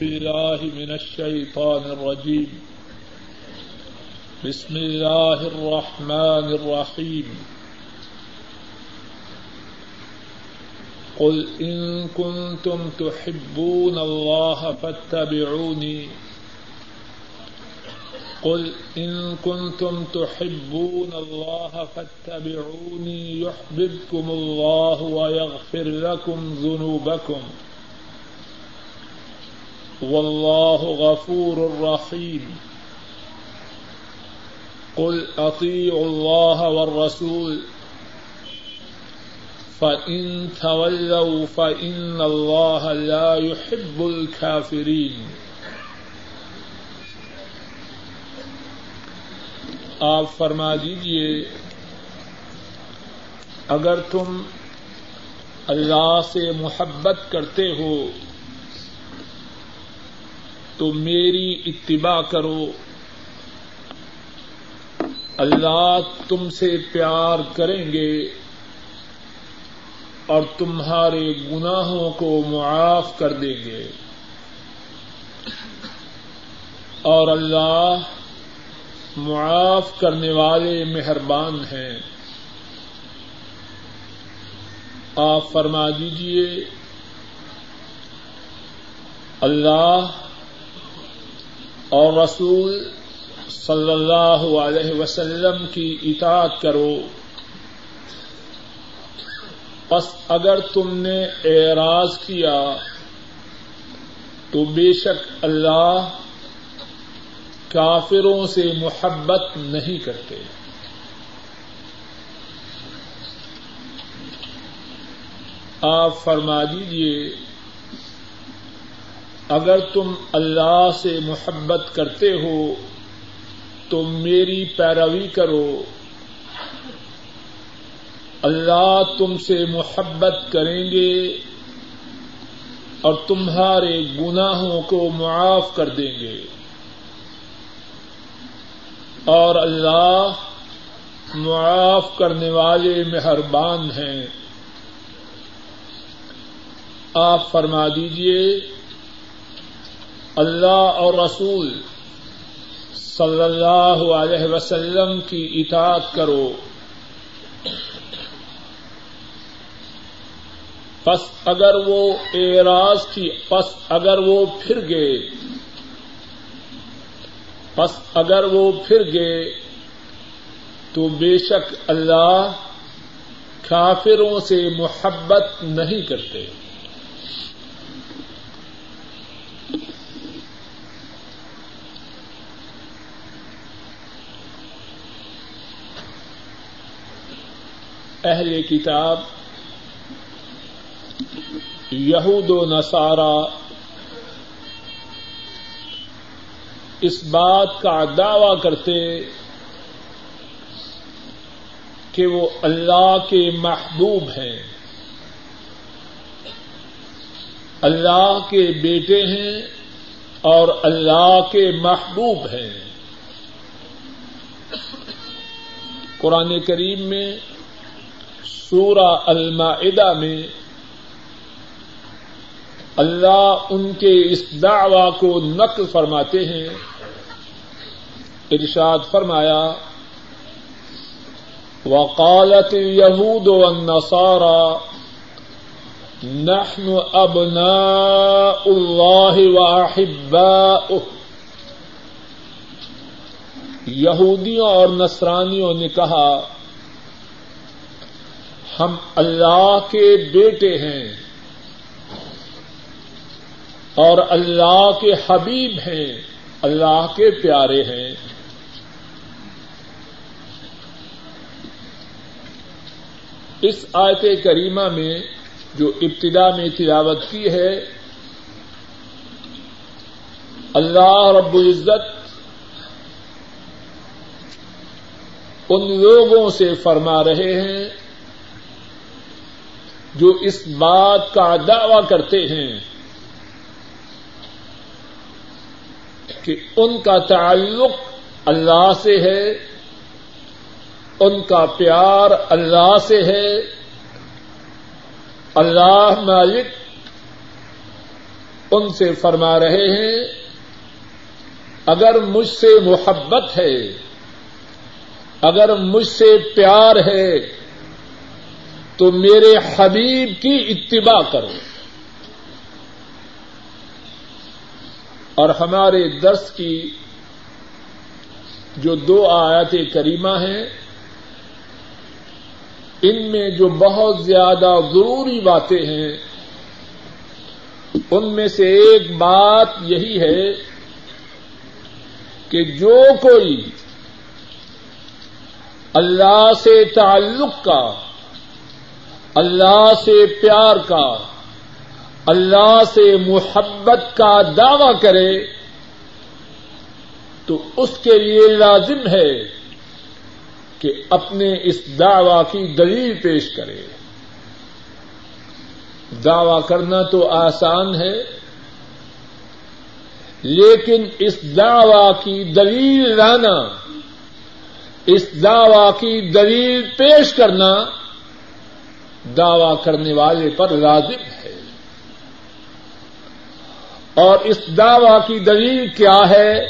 بالله من الشيطان الرجيم. بسم الله الرحمن الرحيم. قل إن كنتم تحبون الله فاتبعوني. قل إن كنتم تحبون الله فاتبعوني يحببكم الله ويغفر لكم ذنوبكم. والله غفور رحيم. قل أطيعوا الله والرسول. فإن تولوا فإن الله لا يحب الكافرين. آپ فرما دیجیے، اگر تم اللہ سے محبت کرتے ہو تو میری اتباع کرو۔ اللہ تم سے پیار کریں گے اور تمہارے گناہوں کو معاف کر دیں گے۔ اور اللہ معاف کرنے والے مہربان ہیں۔ آپ فرما دیجیے اللہ اور رسول صلی اللہ علیہ وسلم کی اطاعت کرو۔ بس اگر تم نے اعراض کیا، تو بے شک اللہ کافروں سے محبت نہیں کرتے۔ آپ فرما دیجیے اگر تم اللہ سے محبت کرتے ہو تو میری پیروی کرو۔ اللہ تم سے محبت کریں گے اور تمہارے گناہوں کو معاف کر دیں گے۔ اور اللہ معاف کرنے والے مہربان ہیں۔ آپ فرما دیجیے اللہ اور رسول صلی اللہ علیہ وسلم کی اطاعت کرو۔ پس اگر وہ اعراض کی پس اگر وہ پھر گئے۔ پس اگر وہ پھر گئے تو بے شک اللہ کافروں سے محبت نہیں کرتے۔ اہل کتاب، یہود و نصارہ، اس بات کا دعوی کرتے کہ وہ اللہ کے محبوب ہیں۔ اللہ کے بیٹے ہیں اور اللہ کے محبوب ہیں۔ قرآن کریم میں سورہ المائدہ میں اللہ ان کے اس دعوی کو نقل فرماتے ہیں۔ ارشاد فرمایا، وقالت یہود و نسارا نحن ابناء اللہ واحباؤہ یہودیوں اور نصرانیوں نے کہا ہم اللہ کے بیٹے ہیں اور اللہ کے حبیب ہیں، اللہ کے پیارے ہیں۔ اس آیت کریمہ میں جو ابتدا میں تلاوت کی ہے، اللہ رب العزت ان لوگوں سے فرما رہے ہیں جو اس بات کا دعوی کرتے ہیں کہ ان کا تعلق اللہ سے ہے، ان کا پیار اللہ سے ہے، اللہ مالک ان سے فرما رہے ہیں۔ اگر مجھ سے محبت ہے، اگر مجھ سے پیار ہے تو میرے حبیب کی اتباع کرو۔ اور ہمارے درس کی جو دو آیات کریمہ ہیں، ان میں جو بہت زیادہ ضروری باتیں ہیں، ان میں سے ایک بات یہی ہے کہ جو کوئی اللہ سے تعلق کا اللہ سے پیار کا، اللہ سے محبت کا دعوی کرے تو اس کے لیے لازم ہے کہ اپنے اس دعوی کی دلیل پیش کرے۔ دعوی کرنا تو آسان ہے، لیکن اس دعوی کی دلیل لانا، اس دعوی کی دلیل پیش کرنا دعوی کرنے والے پر لازم ہے۔ اور اس دعوی کی دلیل کیا ہے؟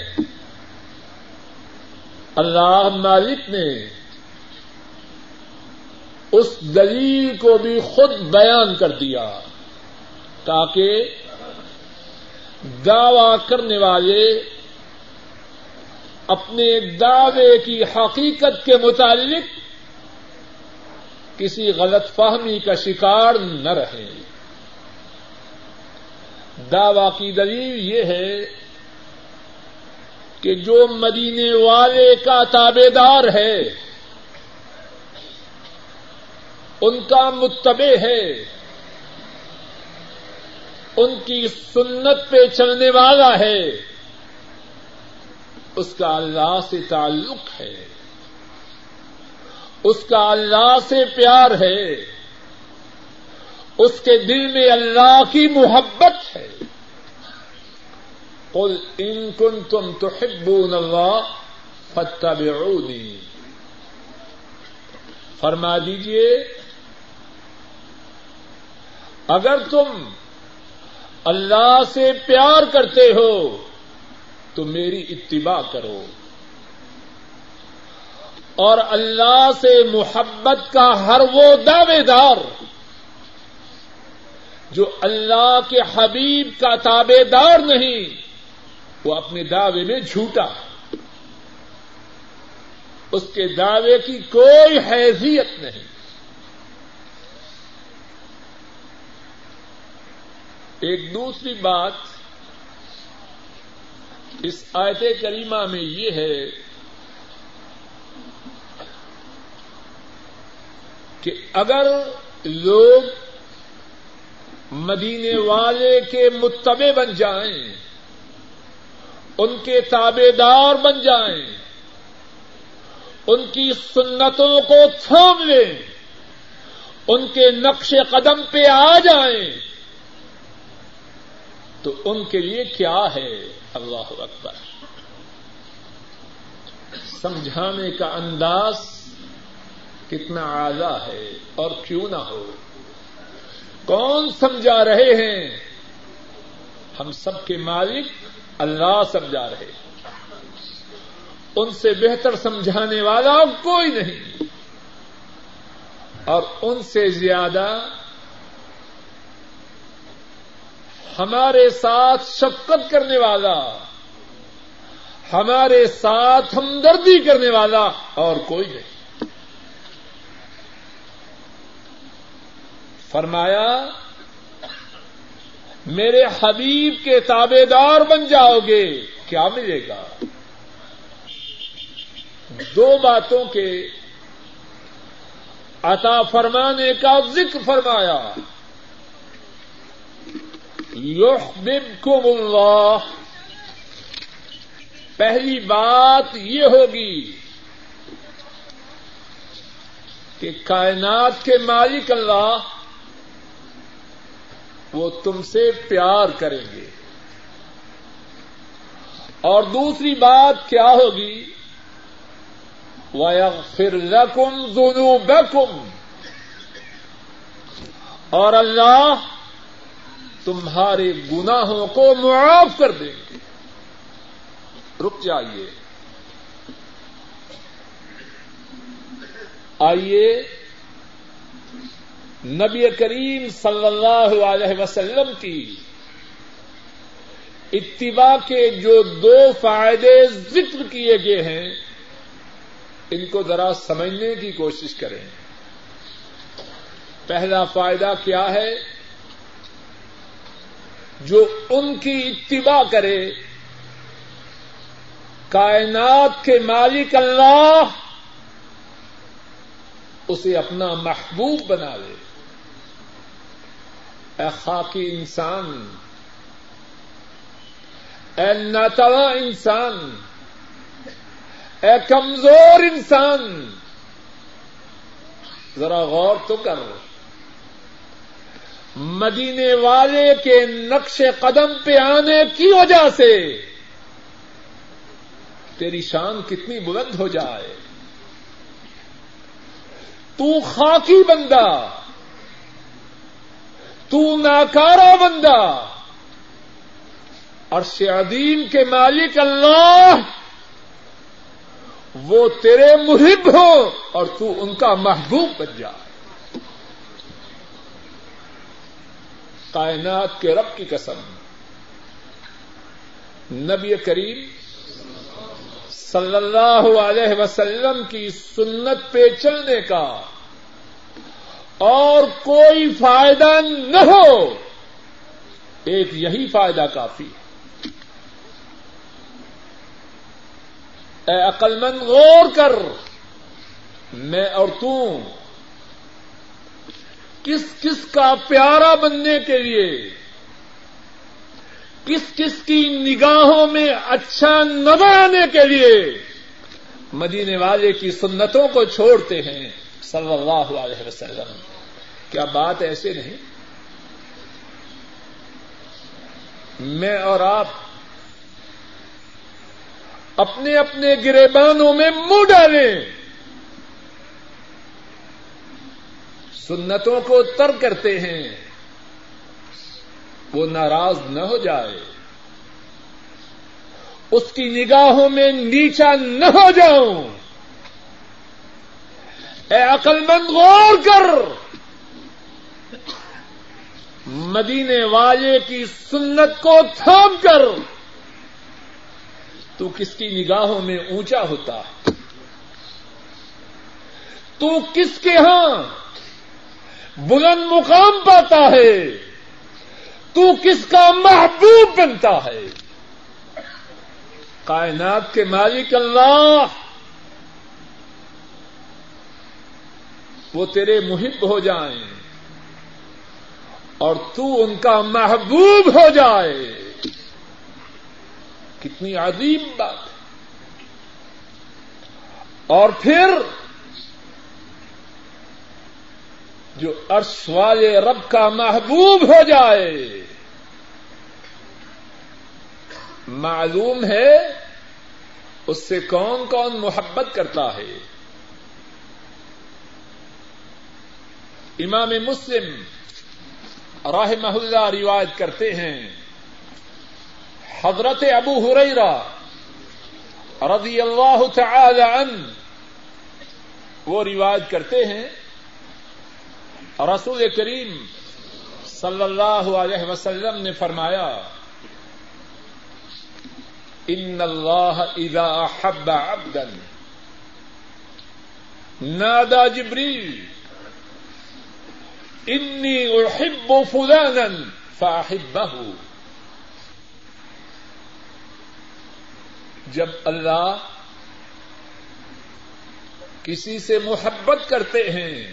اللہ مالک نے اس دلیل کو بھی خود بیان کر دیا تاکہ دعوی کرنے والے اپنے دعوے کی حقیقت کے متعلق کسی غلط فہمی کا شکار نہ رہے۔ دعوی کی دلیل یہ ہے کہ جو مدینے والے کا تابے دار ہے، ان کا متبع ہے، ان کی سنت پہ چلنے والا ہے، اس کا اللہ سے تعلق ہے۔ اس کا اللہ سے پیار ہے اس کے دل میں اللہ کی محبت ہے قل ان کنتم تحبون اللہ فاتبعونی فرما دیجیے اگر تم اللہ سے پیار کرتے ہو تو میری اتباع کرو اور اللہ سے محبت کا ہر وہ دعوے دار جو اللہ کے حبیب کا تابے دار نہیں، وہ اپنے دعوے میں جھوٹا۔ اس کے دعوے کی کوئی حیثیت نہیں۔ ایک دوسری بات اس آیت کریمہ میں یہ ہے کہ اگر لوگ مدینے والے کے متبع بن جائیں، ان کے تابے دار بن جائیں، ان کی سنتوں کو تھام لیں، ان کے نقش قدم پہ آ جائیں، تو ان کے لیے کیا ہے؟ اللہ اکبر۔ سمجھانے کا انداز کتنا اعلی ہے اور کیوں نہ ہو۔ کون سمجھا رہے ہیں؟ ہم سب کے مالک اللہ سمجھا رہے ان سے بہتر سمجھانے والا کوئی نہیں۔ اور ان سے زیادہ ہمارے ساتھ شفقت کرنے والا، ہمارے ساتھ ہمدردی کرنے والا اور کوئی نہیں۔ فرمایا، میرے حبیب کے تابے دار بن جاؤ گے۔ کیا ملے گا؟ دو باتوں کے عطا فرمانے کا ذکر فرمایا۔ یحببکم اللہ۔ پہلی بات یہ ہوگی کہ کائنات کے مالک اللہ وہ تم سے پیار کریں گے۔ اور دوسری بات کیا ہوگی؟ وَيَغْفِرْ لَكُمْ ذُنُوبَكُمْ۔ اور اللہ تمہارے گناہوں کو معاف کر دیں گے رک جائیے۔ آئیے۔ نبی کریم صلی اللہ علیہ وسلم کی اتباع کے جو دو فائدے ذکر کیے گئے ہیں، ان کو ذرا سمجھنے کی کوشش کریں۔ پہلا فائدہ کیا ہے؟ جو ان کی اتباع کرے، کائنات کے مالک اللہ اسے اپنا محبوب بنا لے۔ اے خاکی انسان، اے ناتوا انسان، اے کمزور انسان، ذرا غور تو کر۔ مدینے والے کے نقش قدم پہ آنے کی وجہ سے تیری شان کتنی بلند ہو جائے۔ تو خاکی بندہ تو ناکارا بندہ اور عظیم کے مالک اللہ، وہ تیرے محب ہو اور تو ان کا محبوب بن جائے کائنات کے رب کی قسم، نبی کریم صلی اللہ علیہ وسلم کی سنت پہ چلنے کا اور کوئی فائدہ نہ ہو، ایک یہی فائدہ کافی اے عقل مند غور کر، میں اور تم کس کس کا پیارا بننے کے لیے، کس کس کی نگاہوں میں اچھا نظر آنے کے لیے مدینے والے کی سنتوں کو چھوڑتے ہیں۔ صلی اللہ علیہ وسلم۔ کیا بات ایسے نہیں؟ میں اور آپ اپنے اپنے گریبانوں میں منہ ڈالیں۔ سنتوں کو تر کرتے ہیں۔ وہ ناراض نہ ہو جائے۔ اس کی نگاہوں میں نیچا نہ ہو جاؤں۔ اے عقل مند غور کر۔ مدینے والے کی سنت کو تھام کر۔ تو کس کی نگاہوں میں اونچا ہوتا؟ ہے تو کس کے ہاں بلند مقام پاتا ہے؟ تو کس کا محبوب بنتا ہے؟ کائنات کے مالک اللہ۔ وہ تیرے محب ہو جائیں اور تو ان کا محبوب ہو جائے۔ کتنی عظیم بات ہے۔ اور پھر جو عرش والے رب کا محبوب ہو جائے۔ معلوم ہے اس سے کون کون محبت کرتا ہے۔ امام مسلم راہ اللہ روایت کرتے ہیں۔ حضرت ابو ہریرا رضی اللہ تعالی عنہ وہ روایت کرتے ہیں۔ رسول کریم صلی اللہ علیہ وسلم نے فرمایا، ان اللہ اذا احب عبدا نادا جبریل انی احب فلانا فاحبہ جب اللہ کسی سے محبت کرتے ہیں،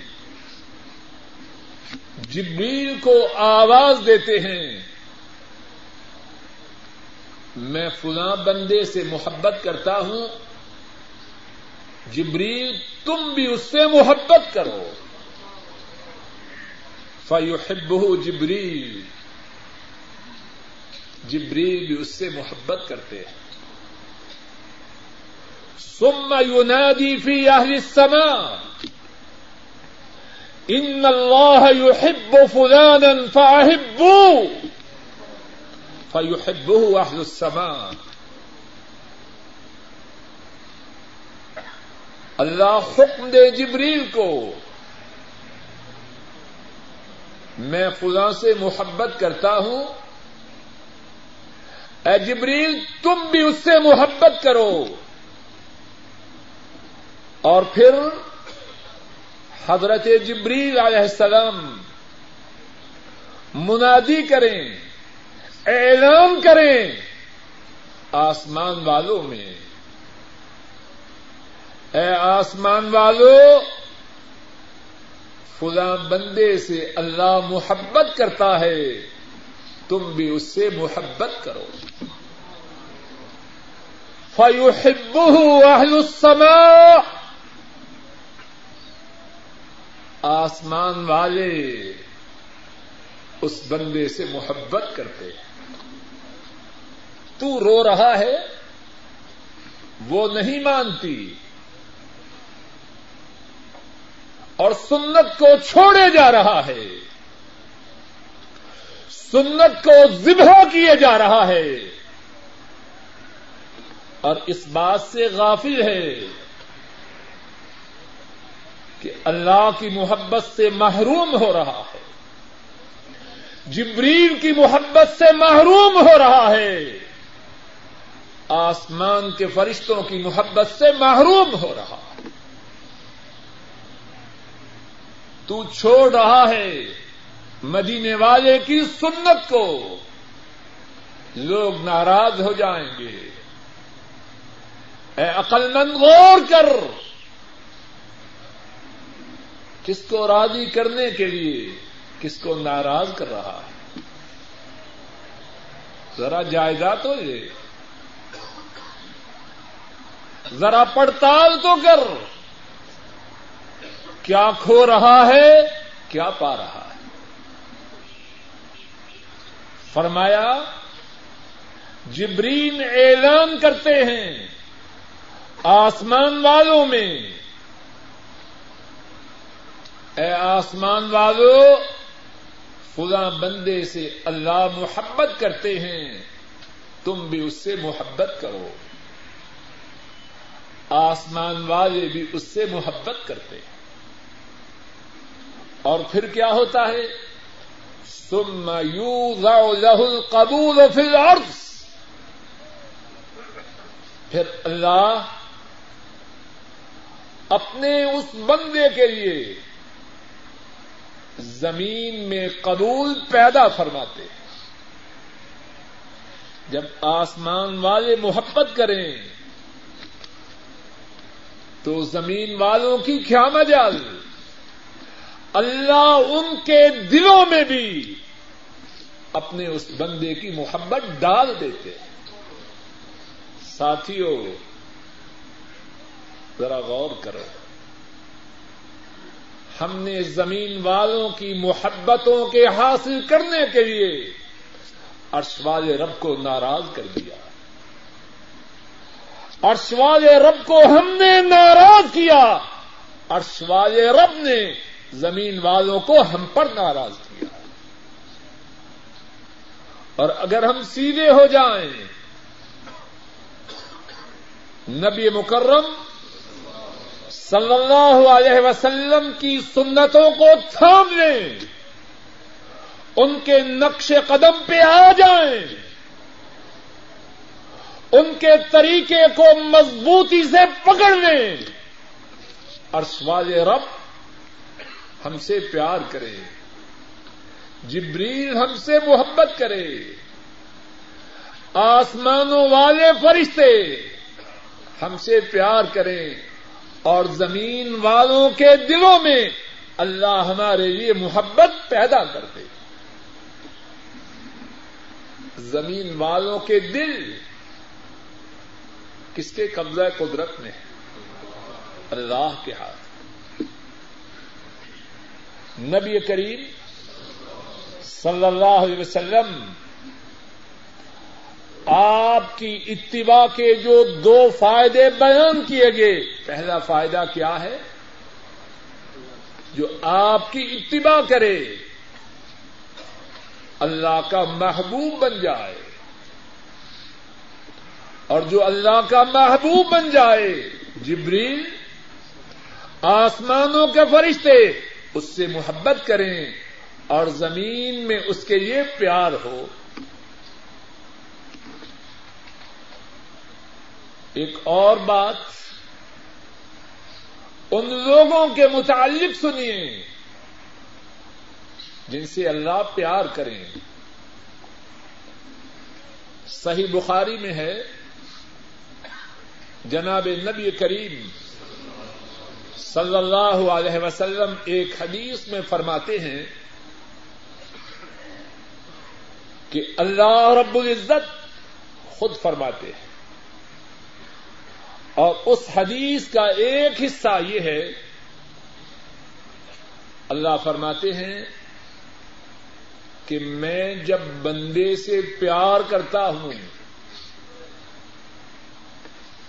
جبریل کو آواز دیتے ہیں، میں فلاں بندے سے محبت کرتا ہوں، جبریل تم بھی اس سے محبت کرو۔ فیحبہ جبریل جبریل بھی اس سے محبت کرتے ہیں۔ ثم ينادي في اهل السماء ان اللہ يحب فلانا فاحبوا فیحبہ اہل السماء۔ اللہ حکم دے جبریل کو۔ میں فلاں سے محبت کرتا ہوں۔ اے جبریل، تم بھی اس سے محبت کرو۔ اور پھر حضرت جبریل علیہ السلام منادی کریں، اعلان کریں آسمان والوں میں۔ اے آسمان والو فلاں بندے سے اللہ محبت کرتا ہے، تم بھی اس سے محبت کرو۔ اہل السماء۔ آسمان والے اس بندے سے محبت کرتے۔ تو رو رہا ہے، وہ نہیں مانتی۔ اور سنت کو چھوڑے جا رہا ہے۔ سنت کو ذبح کیے جا رہا ہے۔ اور اس بات سے غافل ہے کہ اللہ کی محبت سے محروم ہو رہا ہے۔ جبریل کی محبت سے محروم ہو رہا ہے۔ آسمان کے فرشتوں کی محبت سے محروم ہو رہا ہے۔ تو چھوڑ رہا ہے مدینے والے کی سنت کو۔ لوگ ناراض ہو جائیں گے۔ اے عقل مند غور کر۔ کس کو راضی کرنے کے لیے کس کو ناراض کر رہا ہے؟ ذرا جائزہ تو یہ ذرا پڑتال تو کر۔ کیا کھو رہا ہے؟ کیا پا رہا ہے؟ فرمایا جبرین اعلان کرتے ہیں آسمان والوں میں۔ اے آسمان والوں خدا بندے سے اللہ محبت کرتے ہیں، تم بھی اس سے محبت کرو۔ آسمان والے بھی اس سے محبت کرتے ہیں۔ اور پھر کیا ہوتا ہے؟ ثم يوضع له القبول في الارض پھر اللہ اپنے اس بندے کے لیے زمین میں قبول پیدا فرماتے جب آسمان والے محبت کریں، تو زمین والوں کی کیا مجال؟ اللہ ان کے دلوں میں بھی اپنے اس بندے کی محبت ڈال دیتے ساتھیوں ذرا غور کرو۔ ہم نے زمین والوں کی محبتوں کے حاصل کرنے کے لیے عرش والے رب کو ناراض کر دیا۔ عرش والے رب کو ہم نے ناراض کیا۔ عرش والے رب نے زمین والوں کو ہم پر ناراض کیا اور اگر ہم سیدھے ہو جائیں، نبی مکرم صلی اللہ علیہ وسلم کی سنتوں کو تھام لیں ان کے نقش قدم پہ آ جائیں، ان کے طریقے کو مضبوطی سے پکڑ لیں اور سوال رب ہم سے پیار کرے۔ جبریل ہم سے محبت کرے۔ آسمانوں والے فرشتے ہم سے پیار کریں اور زمین والوں کے دلوں میں اللہ ہمارے لیے محبت پیدا کر دے۔ زمین والوں کے دل کس کے قبضہ قدرت میں؟ ہے اللہ کے ہاتھ۔ نبی کریم صلی اللہ علیہ وسلم، آپ کی اتباع کے جو دو فائدے بیان کیے گئے، پہلا فائدہ کیا ہے؟ جو آپ کی اتباع کرے، اللہ کا محبوب بن جائے۔ اور جو اللہ کا محبوب بن جائے، جبریل آسمانوں کے فرشتے اس سے محبت کریں اور زمین میں اس کے لیے پیار ہو۔ ایک اور بات، ان لوگوں کے متعلق سنیے جن سے اللہ پیار کریں۔ صحیح بخاری میں ہے، جناب نبی کریم صلی اللہ علیہ وسلم ایک حدیث میں فرماتے ہیں کہ اللہ رب العزت خود فرماتے ہیں۔ اور اس حدیث کا ایک حصہ یہ ہے، اللہ فرماتے ہیں کہ میں جب بندے سے پیار کرتا ہوں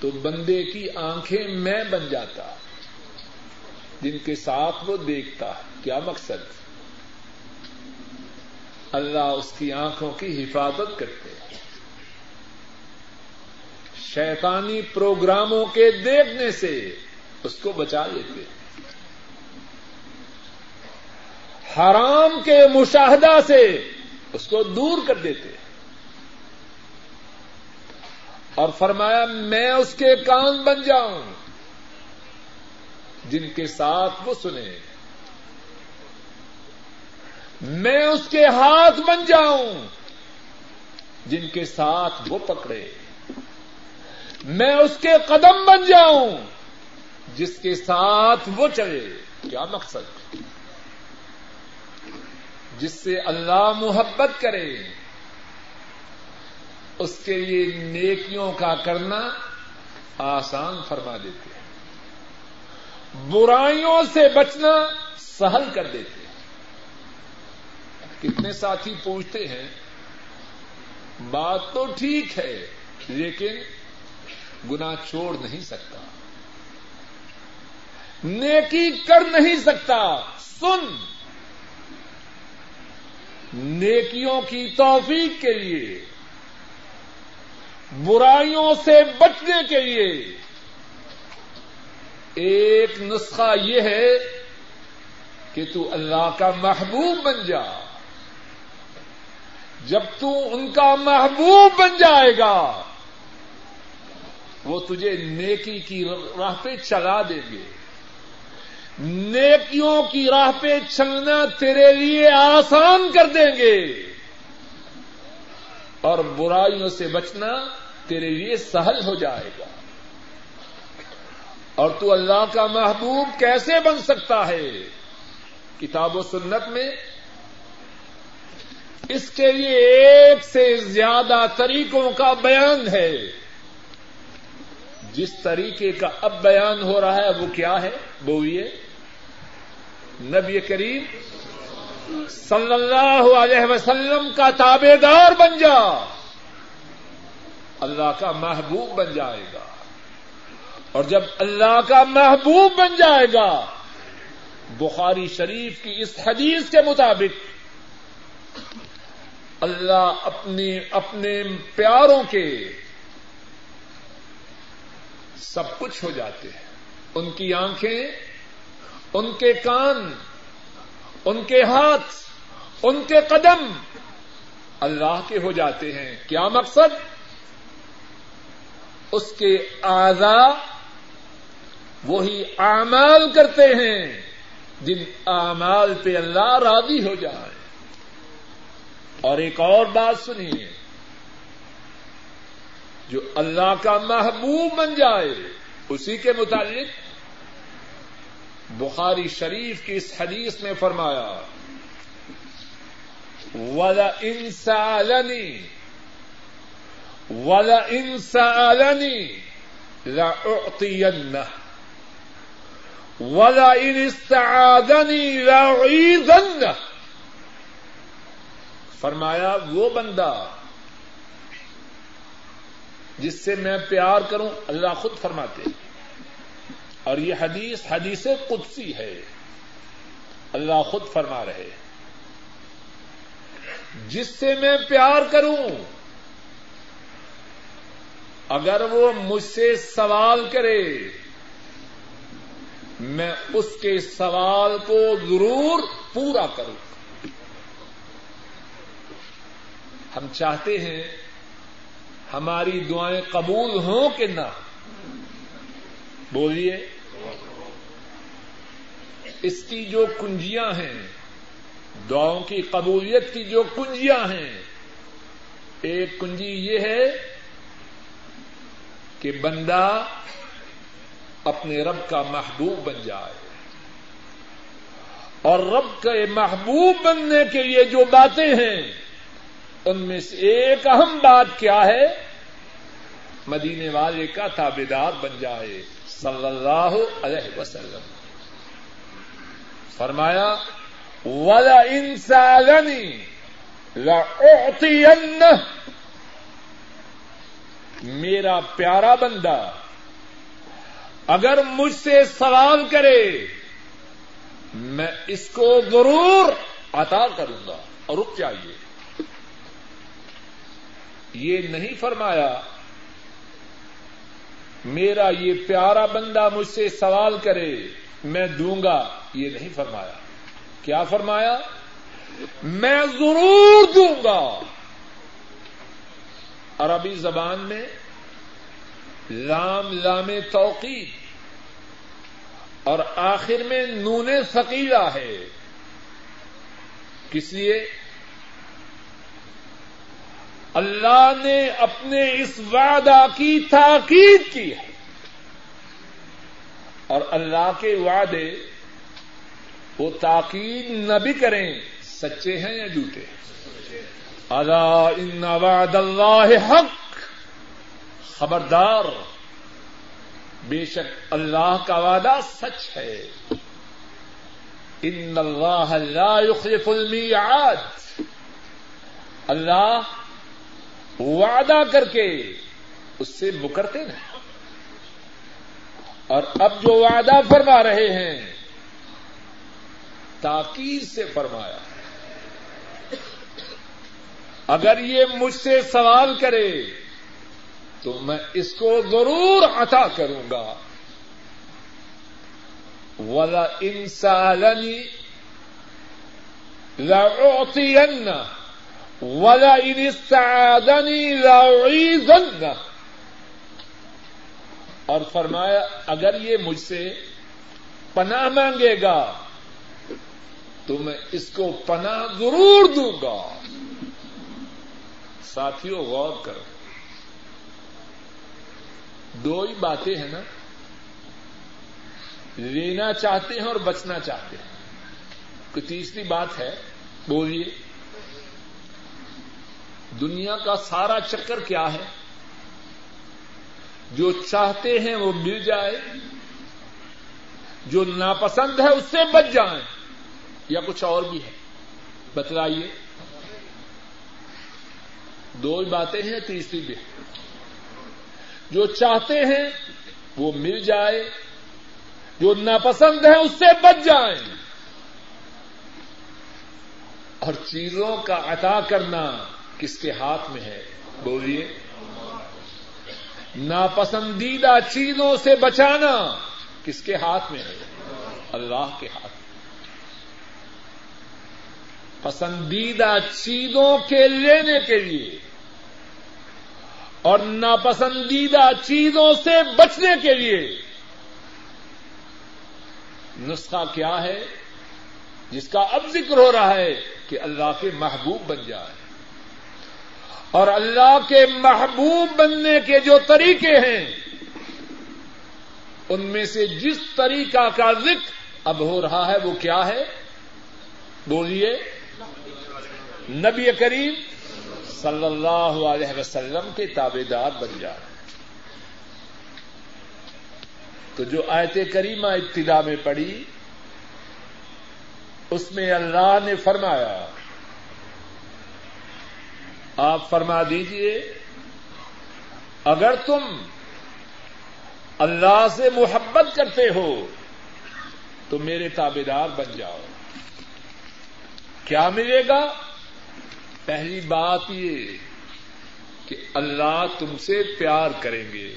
تو بندے کی آنکھیں میں بن جاتا۔ جن کے ساتھ وہ دیکھتا ہے، کیا مقصد؟ اللہ اس کی آنکھوں کی حفاظت کرتے ہیں۔ شیطانی پروگراموں کے دیکھنے سے اس کو بچا لیتے حرام کے مشاہدہ سے اس کو دور کر دیتے اور فرمایا، میں اس کے کان بن جاؤں۔ جن کے ساتھ وہ سنے میں اس کے ہاتھ بن جاؤں، جن کے ساتھ وہ پکڑے۔ میں اس کے قدم بن جاؤں، جس کے ساتھ وہ چلے۔ کیا مقصد؟ جس سے اللہ محبت کرے۔ اس کے لیے نیکیوں کا کرنا آسان فرما دیتے برائیوں سے بچنا سہل کر دیتے ہیں۔ کتنے ساتھی پوچھتے ہیں، بات تو ٹھیک ہے، لیکن گنا چھوڑ نہیں سکتا۔ نیکی کر نہیں سکتا، سن۔ نیکیوں کی توفیق کے لیے، برائیوں سے بچنے کے لیے۔ ایک نسخہ یہ ہے کہ تو اللہ کا محبوب بن جا۔ جب تو ان کا محبوب بن جائے گا، وہ تجھے نیکی کی راہ پہ چلا دیں گے۔ نیکیوں کی راہ پہ چلنا تیرے لیے آسان کر دیں گے۔ اور برائیوں سے بچنا تیرے لیے سہل ہو جائے گا۔ اور تو اللہ کا محبوب کیسے بن سکتا ہے؟ کتاب و سنت میں اس کے لیے ایک سے زیادہ طریقوں کا بیان ہے۔ جس طریقے کا اب بیان ہو رہا ہے وہ کیا ہے؟ وہ یہ نبی کریم صلی اللہ علیہ وسلم کا تابے دار بن جا۔ اللہ کا محبوب بن جائے گا۔ اور جب اللہ کا محبوب بن جائے گا، بخاری شریف کی اس حدیث کے مطابق اللہ اپنی، اپنے پیاروں کے سب کچھ ہو جاتے ہیں۔ ان کی آنکھیں، ان کے کان، ان کے ہاتھ، ان کے قدم اللہ کے ہو جاتے ہیں۔ کیا مقصد؟ اس کے آزا وہی اعمال کرتے ہیں جن اعمال پہ اللہ راضی ہو جائے۔ اور ایک اور بات سنیے۔ جو اللہ کا محبوب بن جائے، اسی کے متعلق بخاری شریف کی اس حدیث میں فرمایا ولا انسالنی ولا انسالنی لأعطينه۔ ولا ان استعاذني لأعيذنه فرمایا، وہ بندہ جس سے میں پیار کروں، اللہ خود فرماتے اور یہ حدیث حدیث قدسی ہے۔ اللہ خود فرما رہے جس سے میں پیار کروں، اگر وہ مجھ سے سوال کرے میں اس کے سوال کو ضرور پورا کروں۔ ہم چاہتے ہیں ہماری دعائیں قبول ہوں کہ نہ۔ بولیے۔ اس کی جو کنجیاں ہیں، دعاؤں کی قبولیت کی جو کنجیاں ہیں، ایک کنجی یہ ہے کہ بندہ اپنے رب کا محبوب بن جائے۔ اور رب کے محبوب بننے کے لیے جو باتیں ہیں، ان میں سے ایک اہم بات کیا ہے؟ مدینے والے کا تابے دار بن جائے، صلی اللہ علیہ وسلم۔ فرمایا، ولا انسانی میرا پیارا بندہ اگر مجھ سے سوال کرے، میں اس کو ضرور عطا کروں گا۔ اور رک جائیے۔ یہ نہیں فرمایا، میرا یہ پیارا بندہ مجھ سے سوال کرے، میں دوں گا۔ یہ نہیں فرمایا۔ کیا فرمایا؟ میں ضرور دوں گا۔ عربی زبان میں لام لام توقید۔ اور آخر میں نون ثقیلا ہے۔ کس لیے؟ اللہ نے اپنے اس وعدہ کی تاکید کی ہے۔ اور اللہ کے وعدے وہ تاکید نہ بھی کریں، سچے ہیں یا جھوٹے اللہ ان وعد اللہ حق۔ خبردار بے شک اللہ کا وعدہ سچ ہے۔ ان اللہ لا يخلف المیعاد۔ اللہ وعدہ کر کے اس سے مکرتے نہیں۔ اور اب جو وعدہ فرما رہے ہیں، تاکید سے فرمایا۔ اگر یہ مجھ سے سوال کرے تو میں اس کو ضرور عطا کروں گا۔ ولا انسالنی لأعطين ولا ان استعاذني اور فرمایا، اگر یہ مجھ سے پناہ مانگے گا، تو میں اس کو پناہ ضرور دوں گا۔ ساتھیوں غور کرو۔ دو ہی باتیں ہیں نا۔ لینا چاہتے ہیں اور بچنا چاہتے ہیں۔ کوئی تیسری بات ہے، بولیے۔ دنیا کا سارا چکر کیا ہے؟ جو چاہتے ہیں وہ مل جائے، جو ناپسند ہے اس سے بچ جائیں، یا کچھ اور بھی ہے۔ بتلائیے۔ دو ہی باتیں ہیں، تیسری بھی۔ جو چاہتے ہیں وہ مل جائے، جو ناپسند ہے اس سے بچ جائیں اور چیزوں کا عطا کرنا کس کے ہاتھ میں ہے؟ بولیے۔ ناپسندیدہ چیزوں سے بچانا کس کے ہاتھ میں ہے؟ اللہ کے ہاتھ۔ میں پسندیدہ چیزوں کے لینے کے لیے اور ناپسندیدہ چیزوں سے بچنے کے لیے نسخہ کیا ہے جس کا اب ذکر ہو رہا ہے کہ اللہ کے محبوب بن جائے اور اللہ کے محبوب بننے کے جو طریقے ہیں، ان میں سے جس طریقہ کا ذکر اب ہو رہا ہے وہ کیا ہے؟ بولیے، نبی کریم صلی اللہ علیہ وسلم کے تابے دار بن جائے تو جو آیت کریمہ ابتدا میں پڑی اس میں اللہ نے فرمایا، آپ فرما دیجیے، اگر تم اللہ سے محبت کرتے ہو، تو میرے تابے دار بن جاؤ۔ کیا ملے گا؟ پہلی بات یہ کہ اللہ تم سے پیار کریں گے۔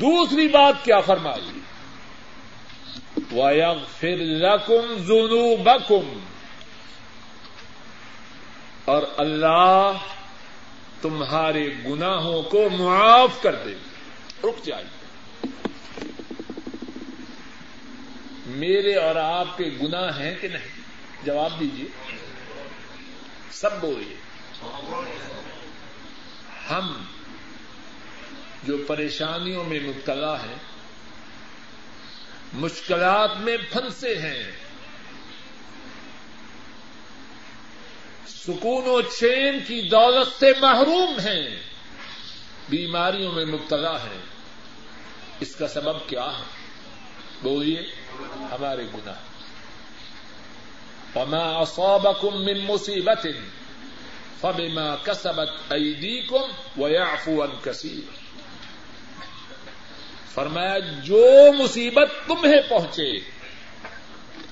دوسری بات کیا فرمائی؟ وَيَغْفِرْ لَكُمْ ذُنُوبَكُمْ۔ اور اللہ تمہارے گناہوں کو معاف کر دے۔ رک جائیے۔ میرے اور آپ کے گناہ ہیں کہ نہیں؟ جواب دیجیے سب بولیے۔ ہم جو پریشانیوں میں مبتلا ہیں، مشکلات میں پھنسے ہیں، سکون و چین کی دولت سے محروم ہیں، بیماریوں میں مبتلا ہیں۔ اس کا سبب کیا ہے؟ بولیے، ہمارے گناہ۔ وما اصابكم من مصیبت فبما كسبت ايديكم ويعفو عن كثير۔ فرمایا، جو مصیبت تمہیں پہنچے،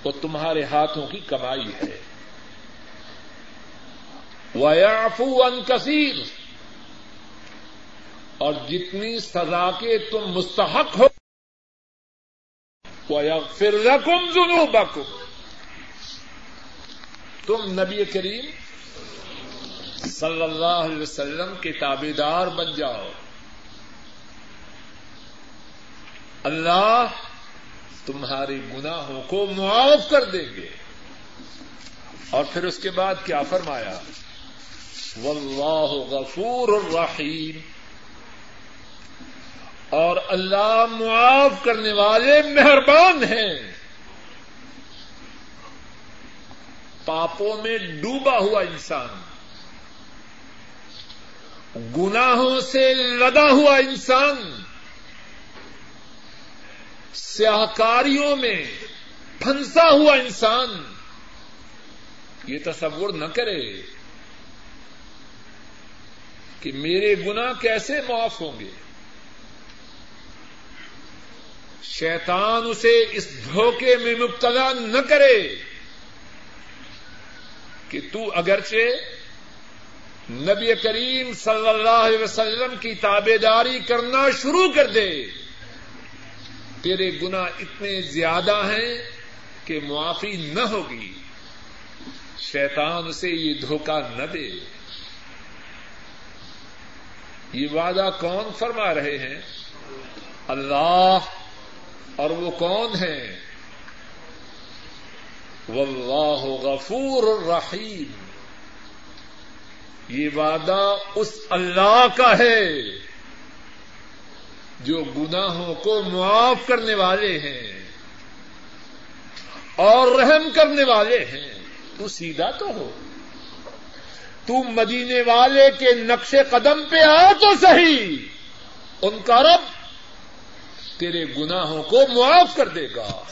وہ تمہارے ہاتھوں کی کمائی ہے۔ ویافو ان کثیر اور جتنی سزا کے تم مستحق ہو، وَيَغْفِرْ لَكُمْ ذُنُوبَكُمْ۔ تم نبی کریم صلی اللہ علیہ وسلم کے تابے دار بن جاؤ۔ اللہ تمہارے گناہوں کو معاف کر دیں گے۔ اور پھر اس کے بعد کیا فرمایا؟ واللہ غفور الرحیم۔ اور اللہ معاف کرنے والے مہربان ہیں۔ پاپوں میں ڈوبا ہوا انسان، گناہوں سے لدا ہوا انسان، سیاہکاریوں میں پھنسا ہوا انسان۔ یہ تصور نہ کرے کہ میرے گنا کیسے معاف ہوں گے۔ شیطان اسے اس دھوکے میں مبتلا نہ کرے۔ کہ تو اگرچہ نبی کریم صلی اللہ علیہ وسلم کی تابے داری کرنا شروع کر دے، تیرے گنا اتنے زیادہ ہیں کہ معافی نہ ہوگی۔ شیطان اسے یہ دھوکہ نہ دے۔ یہ وعدہ کون فرما رہے ہیں؟ اللہ، اور وہ کون ہے واللہ غفور الرحیم یہ وعدہ اس اللہ کا ہے جو گناہوں کو معاف کرنے والے ہیں اور رحم کرنے والے ہیں۔ تو سیدھا تو ہو تو مدینے والے کے نقش قدم پہ آ تو صحیح۔ ان کا رب تیرے گناہوں کو معاف کر دے گا۔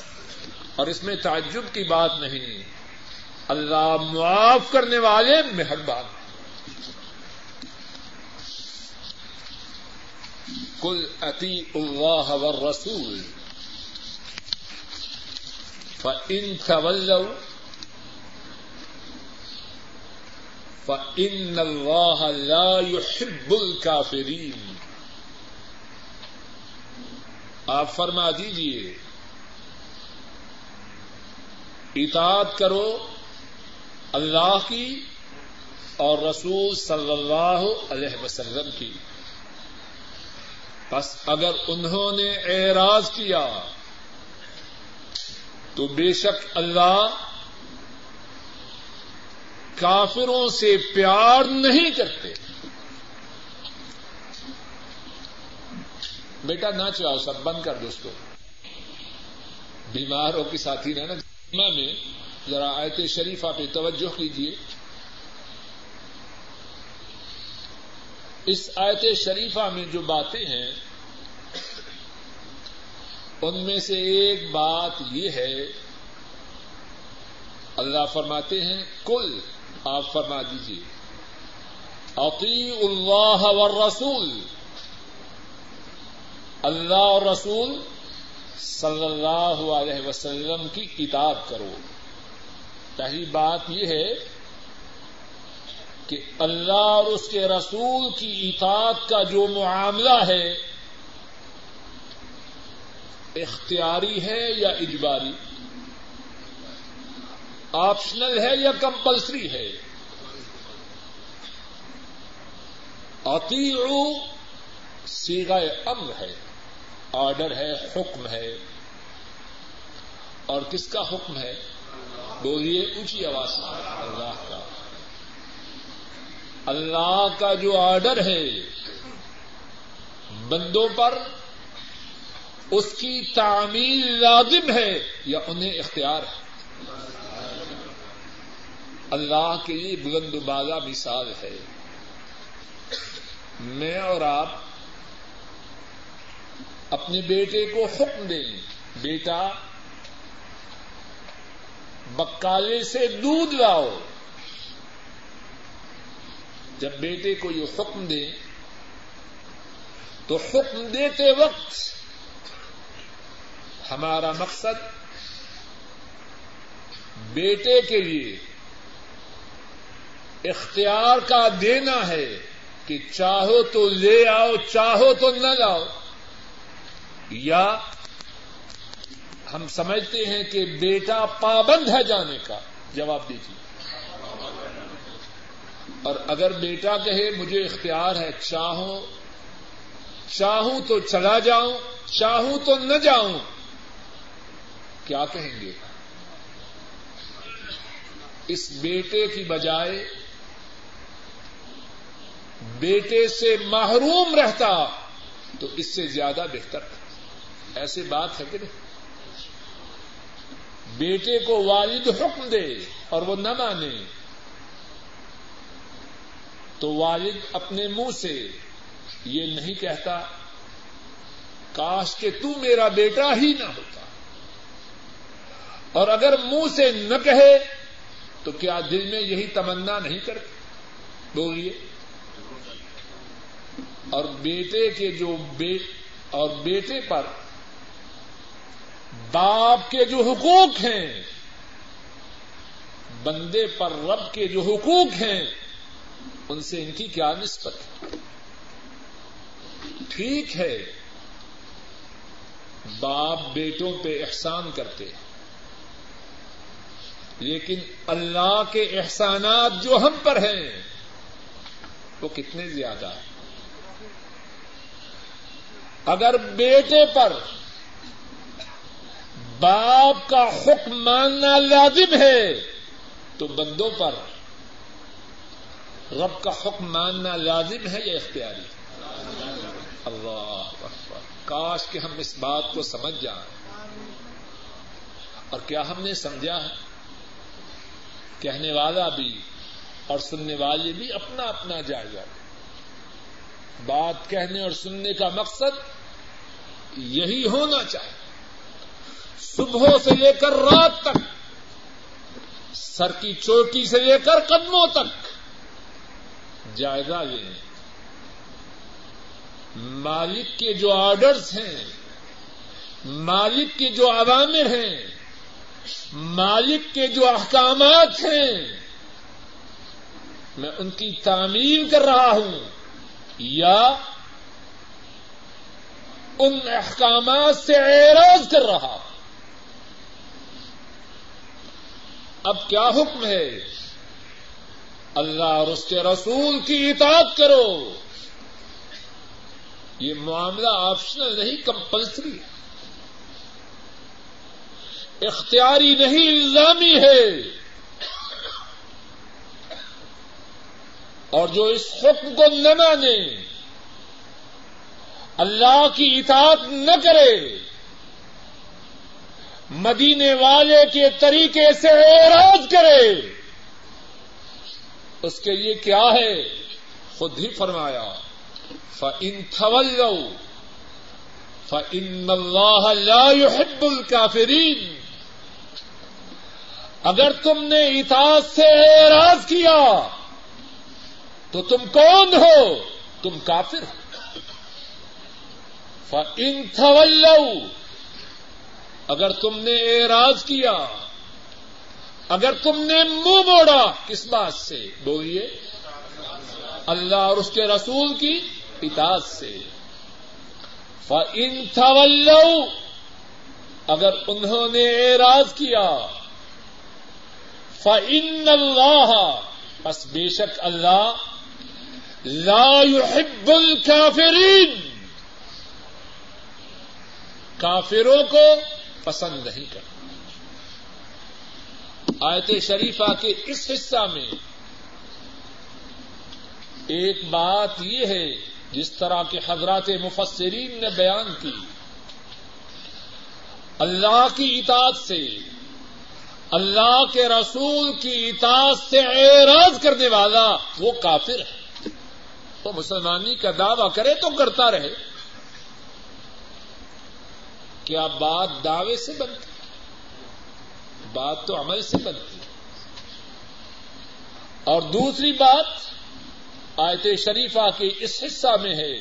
اور اس میں تعجب کی بات نہیں۔ اللہ معاف کرنے والے مہربان کل اتی اللہ رسول فإن تولوا فإن الله لا يحب الكافرين۔ آپ فرما دیجیے اطاعت کرو اللہ کی اور رسول صلی اللہ علیہ وسلم کی۔ بس اگر انہوں نے اعراض کیا، تو بے شک اللہ کافروں سے پیار نہیں کرتے۔ بیٹا نہ چاہو سب بند کر دو اس کو بیماروں کے ساتھی رہنا میں ذرا آیت شریفہ پہ توجہ کیجیے اس آیت شریفہ میں جو باتیں ہیں، ان میں سے ایک بات یہ ہے، اللہ فرماتے ہیں کل آپ فرما دیجیے عقی اللہ و رسول اللہ اور رسول صلی اللہ علیہ وسلم کی کتاب کرو۔ پہلی بات یہ ہے کہ اللہ اور اس کے رسول کی اطاعت کا جو معاملہ ہے، اختیاری ہے یا اجباری؟ آپشنل ہے یا کمپلسری ہے؟ اطیعو سیگا امر ہے۔ آرڈر ہے، حکم ہے۔ اور کس کا حکم ہے؟ بولیے، اونچی آواز اللہ کا۔ اللہ کا جو آرڈر ہے، بندوں پر اس کی تعمیل لازم ہے یا انہیں اختیار ہے؟ اللہ کے لیے بلند بالا مثال ہے۔ میں اور آپ اپنے بیٹے کو حکم دیں بیٹا، بکالے سے دودھ لاؤ۔ جب بیٹے کو یہ حکم دیں تو حکم دیتے وقت ہمارا مقصد بیٹے کے لیے اختیار کا دینا ہے کہ چاہو تو لے آؤ، چاہو تو نہ لاؤ۔ یا ہم سمجھتے ہیں کہ بیٹا پابند ہے جانے کا، جواب دیجیے۔ اور اگر بیٹا کہے مجھے اختیار ہے چاہوں چاہوں تو چلا جاؤں، چاہوں تو نہ جاؤں، کیا کہیں گے؟ اس بیٹے کی بجائے بیٹے سے محروم رہتا تو اس سے زیادہ بہتر۔ ایسی بات ہے کہ بیٹے کو والد حکم دے اور وہ نہ مانے، تو والد اپنے منہ سے یہ نہیں کہتا، کاش کہ تو میرا بیٹا ہی نہ ہوتا۔ اور اگر منہ سے نہ کہے، تو کیا دل میں یہی تمنا نہیں کرتے؟ بولیے۔ اور بیٹے کے جو اور بیٹے پر باپ کے جو حقوق ہیں، بندے پر رب کے جو حقوق ہیں، ان سے ان کی کیا نسبت؟ ٹھیک ہے، باپ بیٹوں پہ احسان کرتے ہیں، لیکن اللہ کے احسانات جو ہم پر ہیں، وہ کتنے زیادہ ہیں؟ اگر بیٹے پر باپ کا حکم ماننا لازم ہے تو بندوں پر رب کا حکم ماننا لازم ہے یا اختیاری اللہ اکبر۔ کاش کہ ہم اس بات کو سمجھ جائیں۔ اور کیا ہم نے سمجھا ہے؟ کہنے والا بھی اور سننے والے بھی اپنا اپنا جائزہ بات کہنے اور سننے کا مقصد یہی ہونا چاہیے۔ صبح سے لے کر رات تک، سر کی چوٹی سے لے کر قدموں تک۔ جائزہ لیں۔ مالک کے جو آرڈرز ہیں، مالک کے جو عوامر ہیں، مالک کے جو احکامات ہیں، میں ان کی تعمیر کر رہا ہوں۔ یا ان احکامات سے اعراض کر رہا ہوں۔ اب کیا حکم ہے؟ اللہ اور اس کے رسول کی اطاعت کرو۔ یہ معاملہ آپشنل نہیں کمپلسری اختیاری نہیں، الزامی ہے۔ اور جو اس حکم کو نہ مانے، اللہ کی اطاعت نہ کرے۔ مدینے والے کے طریقے سے اعراض کرے۔ اس کے لیے کیا ہے؟ خود ہی فرمایا فن تھول فن اللہ لا يحب الكافرین اگر تم نے اطاعت سے اعراض کیا، تو تم کون ہو؟ تم کافر ہو۔ ان تھول اگر تم نے اعراض کیا، اگر تم نے منہ موڑا، کس بات سے؟ بولیے۔ اللہ اور اس کے رسول کی اطاعت سے۔ فَإِن اگر انہوں نے اعراض کیا، فَإِنَّ اللَّهَ، پس بے شک اللہ، لا يحب الكافرین کافروں کو پسند نہیں کرتا۔ آیت شریفہ کے اس حصہ میں ایک بات یہ ہے، جس طرح کے حضرات مفسرین نے بیان کی، اللہ کی اطاعت سے، اللہ کے رسول کی اطاعت سے اعراض کرنے والا وہ کافر ہے۔ وہ مسلمانی کا دعوی کرے تو کرتا رہے۔ کیا بات دعوے سے بنتی بات تو عمل سے بنتی اور دوسری بات، آیت شریفہ کے اس حصہ میں ہے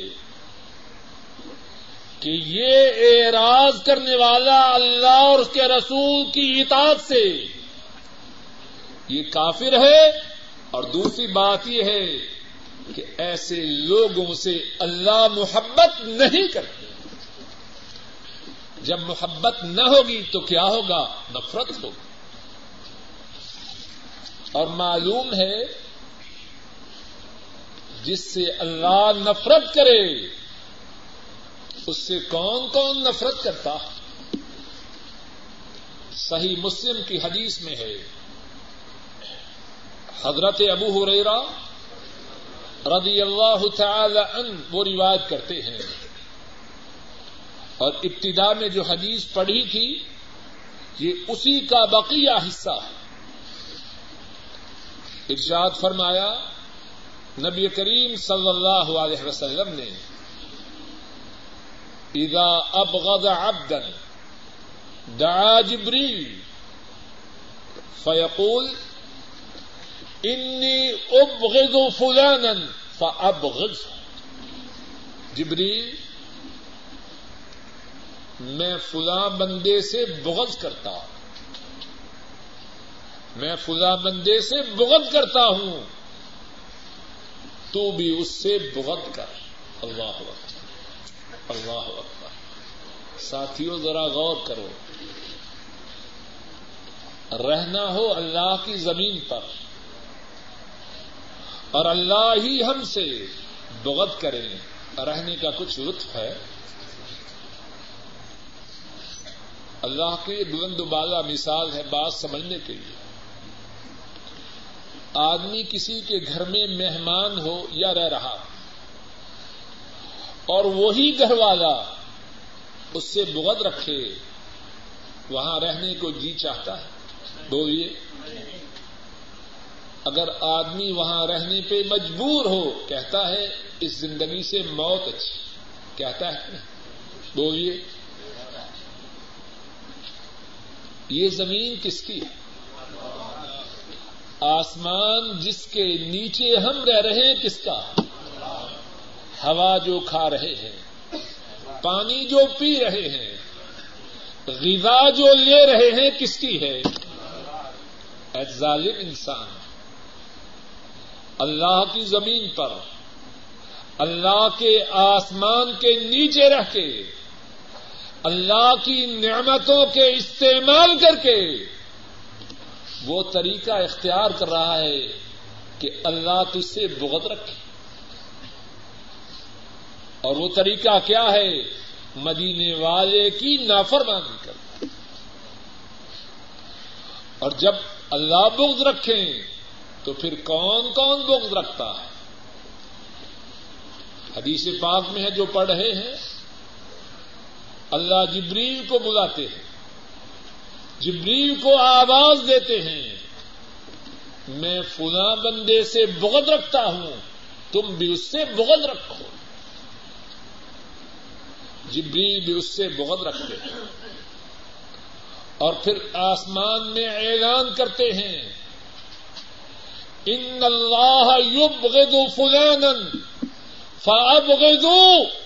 کہ یہ اعراض کرنے والا اللہ اور اس کے رسول کی اطاعت سے یہ کافر ہے۔ اور دوسری بات یہ ہے کہ ایسے لوگوں سے اللہ محبت نہیں کرتے جب محبت نہ ہوگی تو کیا ہوگا؟ نفرت ہوگی۔ اور معلوم ہے جس سے اللہ نفرت کرے، اس سے کون کون نفرت کرتا؟ صحیح مسلم کی حدیث میں ہے، حضرت ابو ہریرا رضی اللہ تعالی عنہ وہ روایت کرتے ہیں۔ اور ابتدا میں جو حدیث پڑھی تھی، یہ اسی کا بقیہ حصہ ہے۔ ارشاد فرمایا، نبی کریم صلی اللہ علیہ وسلم نے اذا ابغض عبدا دعا جبریل، فیقول، انی ابغض فلانا فابغض جبریل میں فلاں بندے سے بغض کرتا ہوں۔ میں فلاں بندے سے بغض کرتا ہوں۔ تو بھی اس سے بغض کر۔ اللہ اکبر۔ اللہ اکبر۔ ساتھیوں، ذرا غور کرو۔ رہنا ہو اللہ کی زمین پر۔ اور اللہ ہی ہم سے بغض کریں۔ رہنے کا کچھ لطف ہے۔ اللہ کی بلند بالا مثال ہے بات سمجھنے کے لیے۔ آدمی کسی کے گھر میں مہمان ہو یا رہ رہا، اور وہی گھر والا اس سے بغد رکھے، وہاں رہنے کو جی چاہتا ہے۔ بولیے، اگر آدمی وہاں رہنے پہ مجبور ہو، کہتا ہے اس زندگی سے موت اچھی، کہتا ہے۔ بولیے۔ یہ زمین کس کی ہے؟ آسمان جس کے نیچے ہم رہ رہے ہیں کس کا؟ ہوا جو کھا رہے ہیں، پانی جو پی رہے ہیں، غذا جو لے رہے ہیں کس کی ہے؟ ظالم انسان، اللہ کی زمین پر، اللہ کے آسمان کے نیچے رہ کے اللہ کی نعمتوں کے استعمال کر کے وہ طریقہ اختیار کر رہا ہے کہ اللہ تجھ سے بغت رکھے۔ اور وہ طریقہ کیا ہے؟ مدینے والے کی نافرمانی کر اور جب اللہ بغض رکھیں تو پھر کون کون بغض رکھتا ہے؟ حدیث پاک میں ہے جو پڑھ رہے ہیں اللہ جبریل کو بلاتے ہیں، جبریل کو آواز دیتے ہیں، میں فلاں بندے سے بغد رکھتا ہوں، تم بھی اس سے بغد رکھو۔ جبریل بھی اس سے بغد رکھتے ہیں۔ اور پھر آسمان میں اعلان کرتے ہیں، ان اللہ یبغض فلانا فابغضوا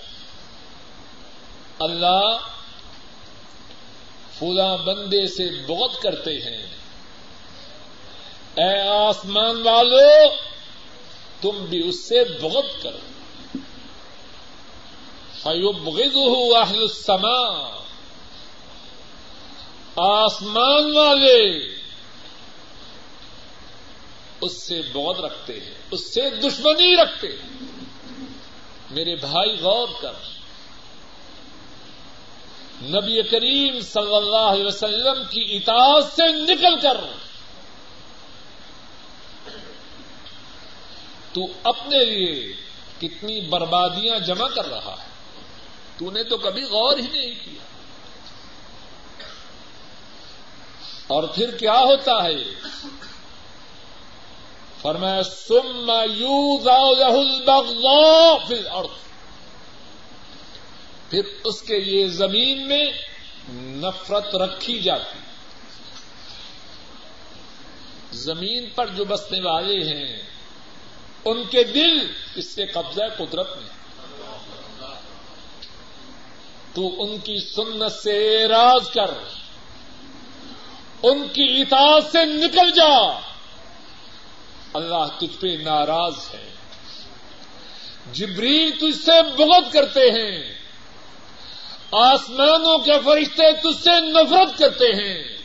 اللہ فلاں بندے سے بغت کرتے ہیں۔ اے آسمان والو، تم بھی اس سے بغت کرو۔ فیبغضه اہل السماء۔ آسمان والے اس سے بہت رکھتے ہیں، اس سے دشمنی رکھتے ہیں۔ میرے بھائی، غور کر۔ نبی کریم صلی اللہ علیہ وسلم کی اطاعت سے نکل کر تو اپنے لیے کتنی بربادیاں جمع کر رہا ہے۔ تو نے تو کبھی غور ہی نہیں کیا۔ اور پھر کیا ہوتا ہے؟ فرمایا سم یوز اور پھر اس کے یہ زمین میں نفرت رکھی جاتی۔ زمین پر جو بسنے والے ہیں، ان کے دل اس سے قبضہ قدرت میں۔ تو ان کی سنت سے راز کر، ان کی اطاعت سے نکل جا۔ اللہ تجھ پہ ناراض ہے۔ جبریل تجھ سے بہت کرتے ہیں۔ آسمانوں کے فرشتے تجھ سے نفرت کرتے ہیں۔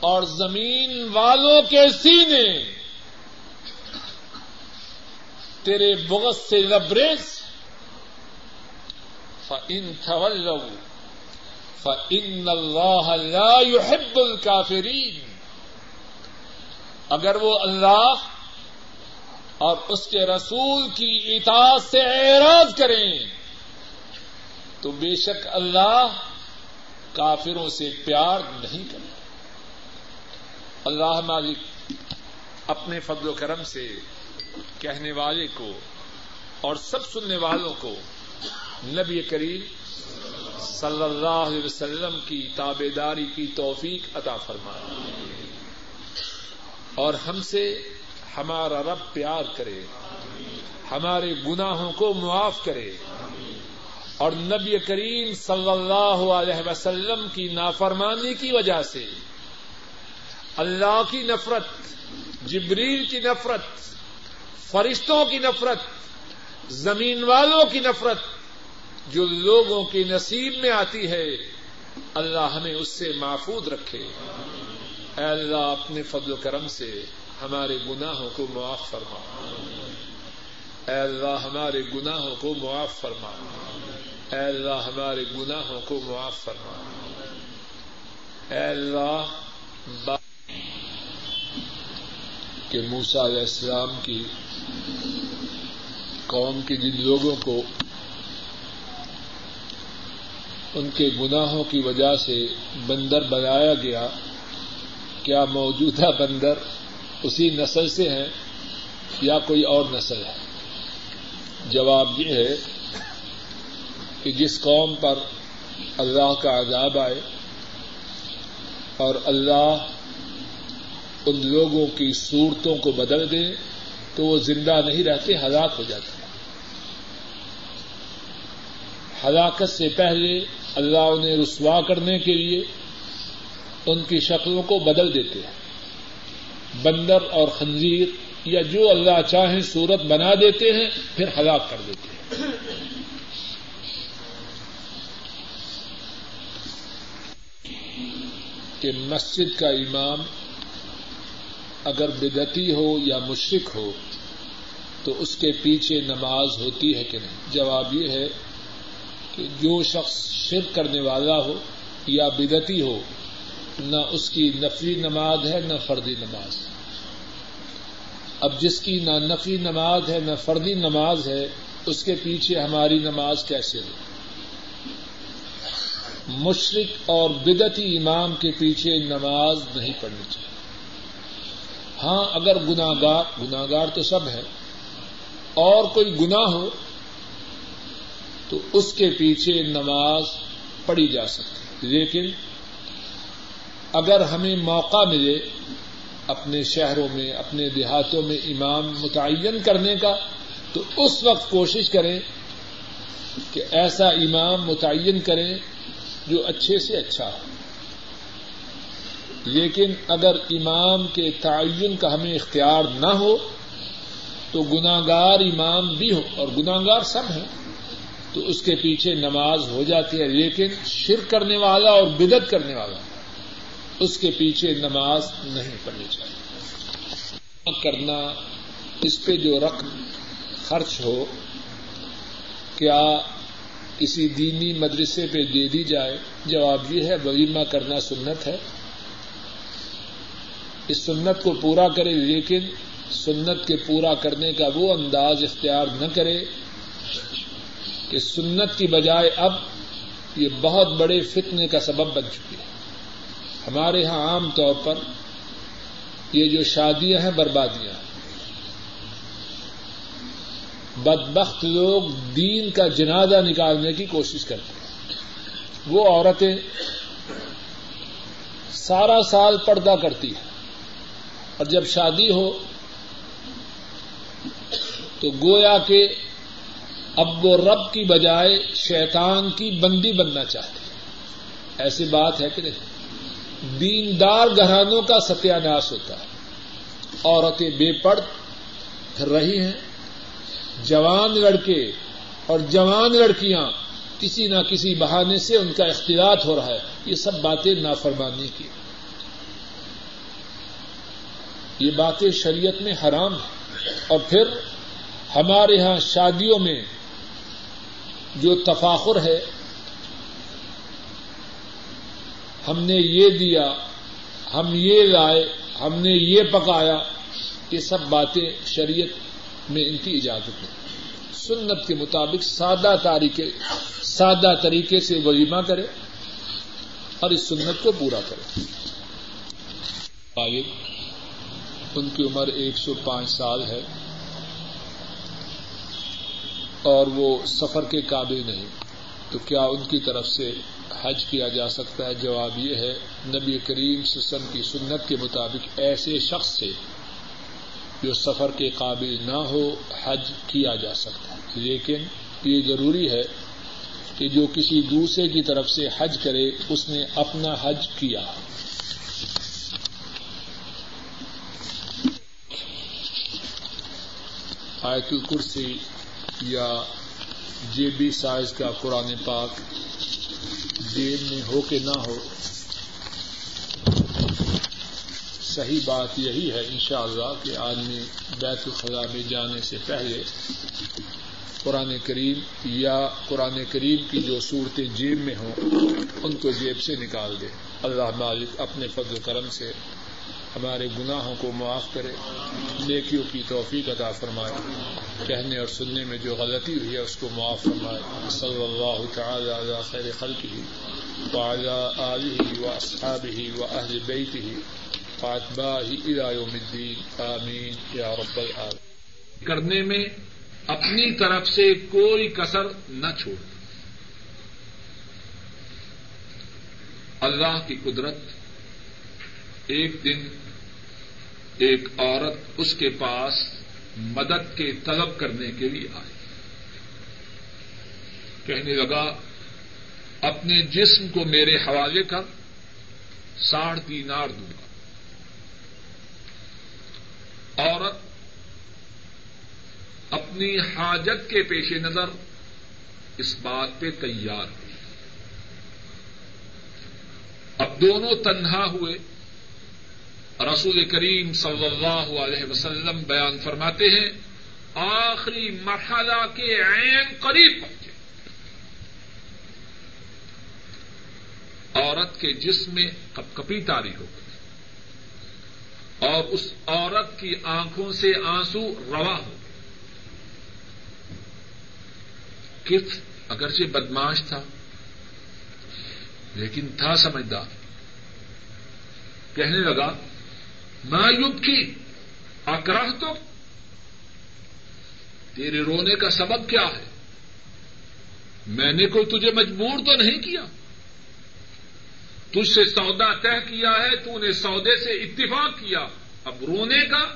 اور زمین والوں کے سینے۔ تیرے بغت سے لبریز۔ فن تھول فن اللہ لا يحب الكافرین اگر وہ اللہ اور اس کے رسول کی اطاعت سے اعراض کریں۔ تو بے شک اللہ کافروں سے پیار نہیں کرے۔ اللہ مالک اپنے فضل و کرم سے کہنے والے کو اور سب سننے والوں کو نبی کریم صلی اللہ علیہ وسلم کی تابے داری کی توفیق عطا فرمائے۔ اور ہم سے ہمارا رب پیار کرے، ہمارے گناہوں کو معاف کرے۔ اور نبی کریم صلی اللہ علیہ وسلم کی نافرمانی کی وجہ سے اللہ کی نفرت، جبریل کی نفرت، فرشتوں کی نفرت، زمین والوں کی نفرت جو لوگوں کے نصیب میں آتی ہے، اللہ ہمیں اس سے محفوظ رکھے۔ اے اللہ، اپنے فضل و کرم سے ہمارے گناہوں کو معاف فرما۔ اے اللہ، ہمارے گناہوں کو معاف فرما۔ اے اللہ ہمارے گناہوں کو معاف فرما۔ اے اللہ، کہ موسا علیہ السلام کی قوم کے جن لوگوں کو ان کے گناہوں کی وجہ سے بندر بنایا گیا، کیا موجودہ بندر اسی نسل سے ہیں یا کوئی اور نسل ہے؟ جواب یہ ہے کہ جس قوم پر اللہ کا عذاب آئے اور اللہ ان لوگوں کی صورتوں کو بدل دے تو وہ زندہ نہیں رہتے، ہلاک ہو جاتے۔ ہلاکت سے پہلے اللہ انہیں رسوا کرنے کے لیے ان کی شکلوں کو بدل دیتے ہیں۔ بندر اور خنزیر یا جو اللہ چاہیں صورت بنا دیتے ہیں، پھر ہلاک کر دیتے ہیں۔ کہ مسجد کا امام اگر بدتی ہو یا مشرق ہو، تو اس کے پیچھے نماز ہوتی ہے کہ نہیں؟ جواب یہ ہے کہ جو شخص شرک کرنے والا ہو یا بدتی ہو، نہ اس کی نفری نماز ہے، نہ فردی نماز۔ اب جس کی نہ نفری نماز ہے، نہ فردی نماز ہے، اس کے پیچھے ہماری نماز کیسے ہو؟ مشرق اور بدتی امام کے پیچھے نماز نہیں پڑھنی چاہیے۔ ہاں اگر گناگار گناگار تو سب ہے اور کوئی گنا ہو تو اس کے پیچھے نماز پڑھی جا سکتی لیکن اگر ہمیں موقع ملے اپنے شہروں میں، اپنے دیہاتوں میں امام متعین کرنے کا، تو اس وقت کوشش کریں کہ ایسا امام متعین کریں جو اچھے سے اچھا ہو۔ لیکن اگر امام کے تعین کا ہمیں اختیار نہ ہو، تو گناگار امام بھی ہو، اور گناگار سب ہیں۔ تو اس کے پیچھے نماز ہو جاتی ہے، لیکن شرک کرنے والا اور بدت کرنے والا اس کے پیچھے نماز نہیں پڑھنی چاہیے۔ کرنا، اس پہ جو رقم خرچ ہو، کیا کسی دینی مدرسے پہ دے دی جائے، جواب یہ ہے، ولیمہ کرنا سنت ہے۔ اس سنت کو پورا کرے، لیکن سنت کے پورا کرنے کا وہ انداز اختیار نہ کرے کہ سنت کی بجائے اب یہ بہت بڑے فتنے کا سبب بن چکی ہے ہمارے یہاں عام طور پر یہ جو شادیاں ہیں، بربادیاں۔ بدبخت لوگ دین کا جنازہ نکالنے کی کوشش کرتے ہیں۔ وہ عورتیں سارا سال پردہ کرتی ہیں۔ اور جب شادی ہو تو گویا کے اب وہ رب کی بجائے شیطان کی بندی بننا چاہتے ہیں۔ ایسی بات ہے کہ نہیں؟ دیندار گھرانوں کا ستیہ ناش ہوتا ہے۔ عورتیں بے پڑ رہی ہیں۔ جوان لڑکے اور جوان لڑکیاں کسی نہ کسی بہانے سے ان کا اختلاط ہو رہا ہے۔ یہ سب باتیں نافرمانی کی۔ یہ باتیں شریعت میں حرام ہیں۔ اور پھر ہمارے یہاں شادیوں میں جو تفاخر ہے، ہم نے یہ دیا، ہم یہ لائے، ہم نے یہ پکایا، یہ سب باتیں شریعت میں ان کی اجازت ہے۔ سنت کے مطابق سادہ طریقے سادہ طریقے سے ولیمہ کرے اور اس سنت کو پورا کرے۔ ان کی عمر ایک سو پانچ سال ہے اور وہ سفر کے قابل نہیں۔ تو کیا ان کی طرف سے حج کیا جا سکتا ہے؟ جواب یہ ہے، نبی کریم سسم کی سنت کے مطابق ایسے شخص سے جو سفر کے قابل نہ ہو، حج کیا جا سکتا ہے۔ لیکن یہ ضروری ہے کہ جو کسی دوسرے کی طرف سے حج کرے، اس نے اپنا حج کیا۔ آیت الکرسی یا جے بی سائز کا قرآن پاک جیب میں ہو کہ نہ ہو صحیح بات یہی ہے ان شاء اللہ کہ آدمی بیت الخلا میں جانے سے پہلے قرآن کریم یا قرآن کریم کی جو صورتیں جیب میں ہوں، ان کو جیب سے نکال دے۔ اللہ مالک اپنے فضل کرم سے ہمارے گناہوں کو معاف کرے، نیکیوں کی توفیق عطا فرمائے۔ کہنے اور سننے میں جو غلطی ہوئی ہے، اس کو معاف فرمائے۔ صلی اللہ تعالی علی خیر خلقہ وعلى آلہ و اصحابہ و اہل بیتہ۔ یوم الدین، آمین، یا رب العالمین۔ کرنے میں اپنی طرف سے کوئی کسر نہ چھوڑ۔ اللہ کی قدرت، ایک دن ایک عورت اس کے پاس مدد کے طلب کرنے کے لیے آئی۔ کہنے لگا، اپنے جسم کو میرے حوالے کر ساڑھ دینار دوں گا عورت اپنی حاجت کے پیش نظر اس بات پہ تیار ہوئی۔ اب دونوں تنہا ہوئے۔ رسول کریم صلی اللہ علیہ وسلم بیان فرماتے ہیں، آخری مرحلہ کے عین قریب پہنچے۔ عورت کے جسم میں کپ کپی تاری ہو اور اس عورت کی آنکھوں سے آنسو روا ہو کف اگرچہ بدماش تھا، لیکن تھا سمجھدار۔ کہنے لگا یوگ کی اکراہ تو؟ تیرے رونے کا سبب کیا ہے؟ میں نے کوئی تجھے مجبور تو نہیں کیا؟ تجھ سے سودا طے کیا ہے، تو نے سودے سے اتفاق کیا۔ اب رونے کا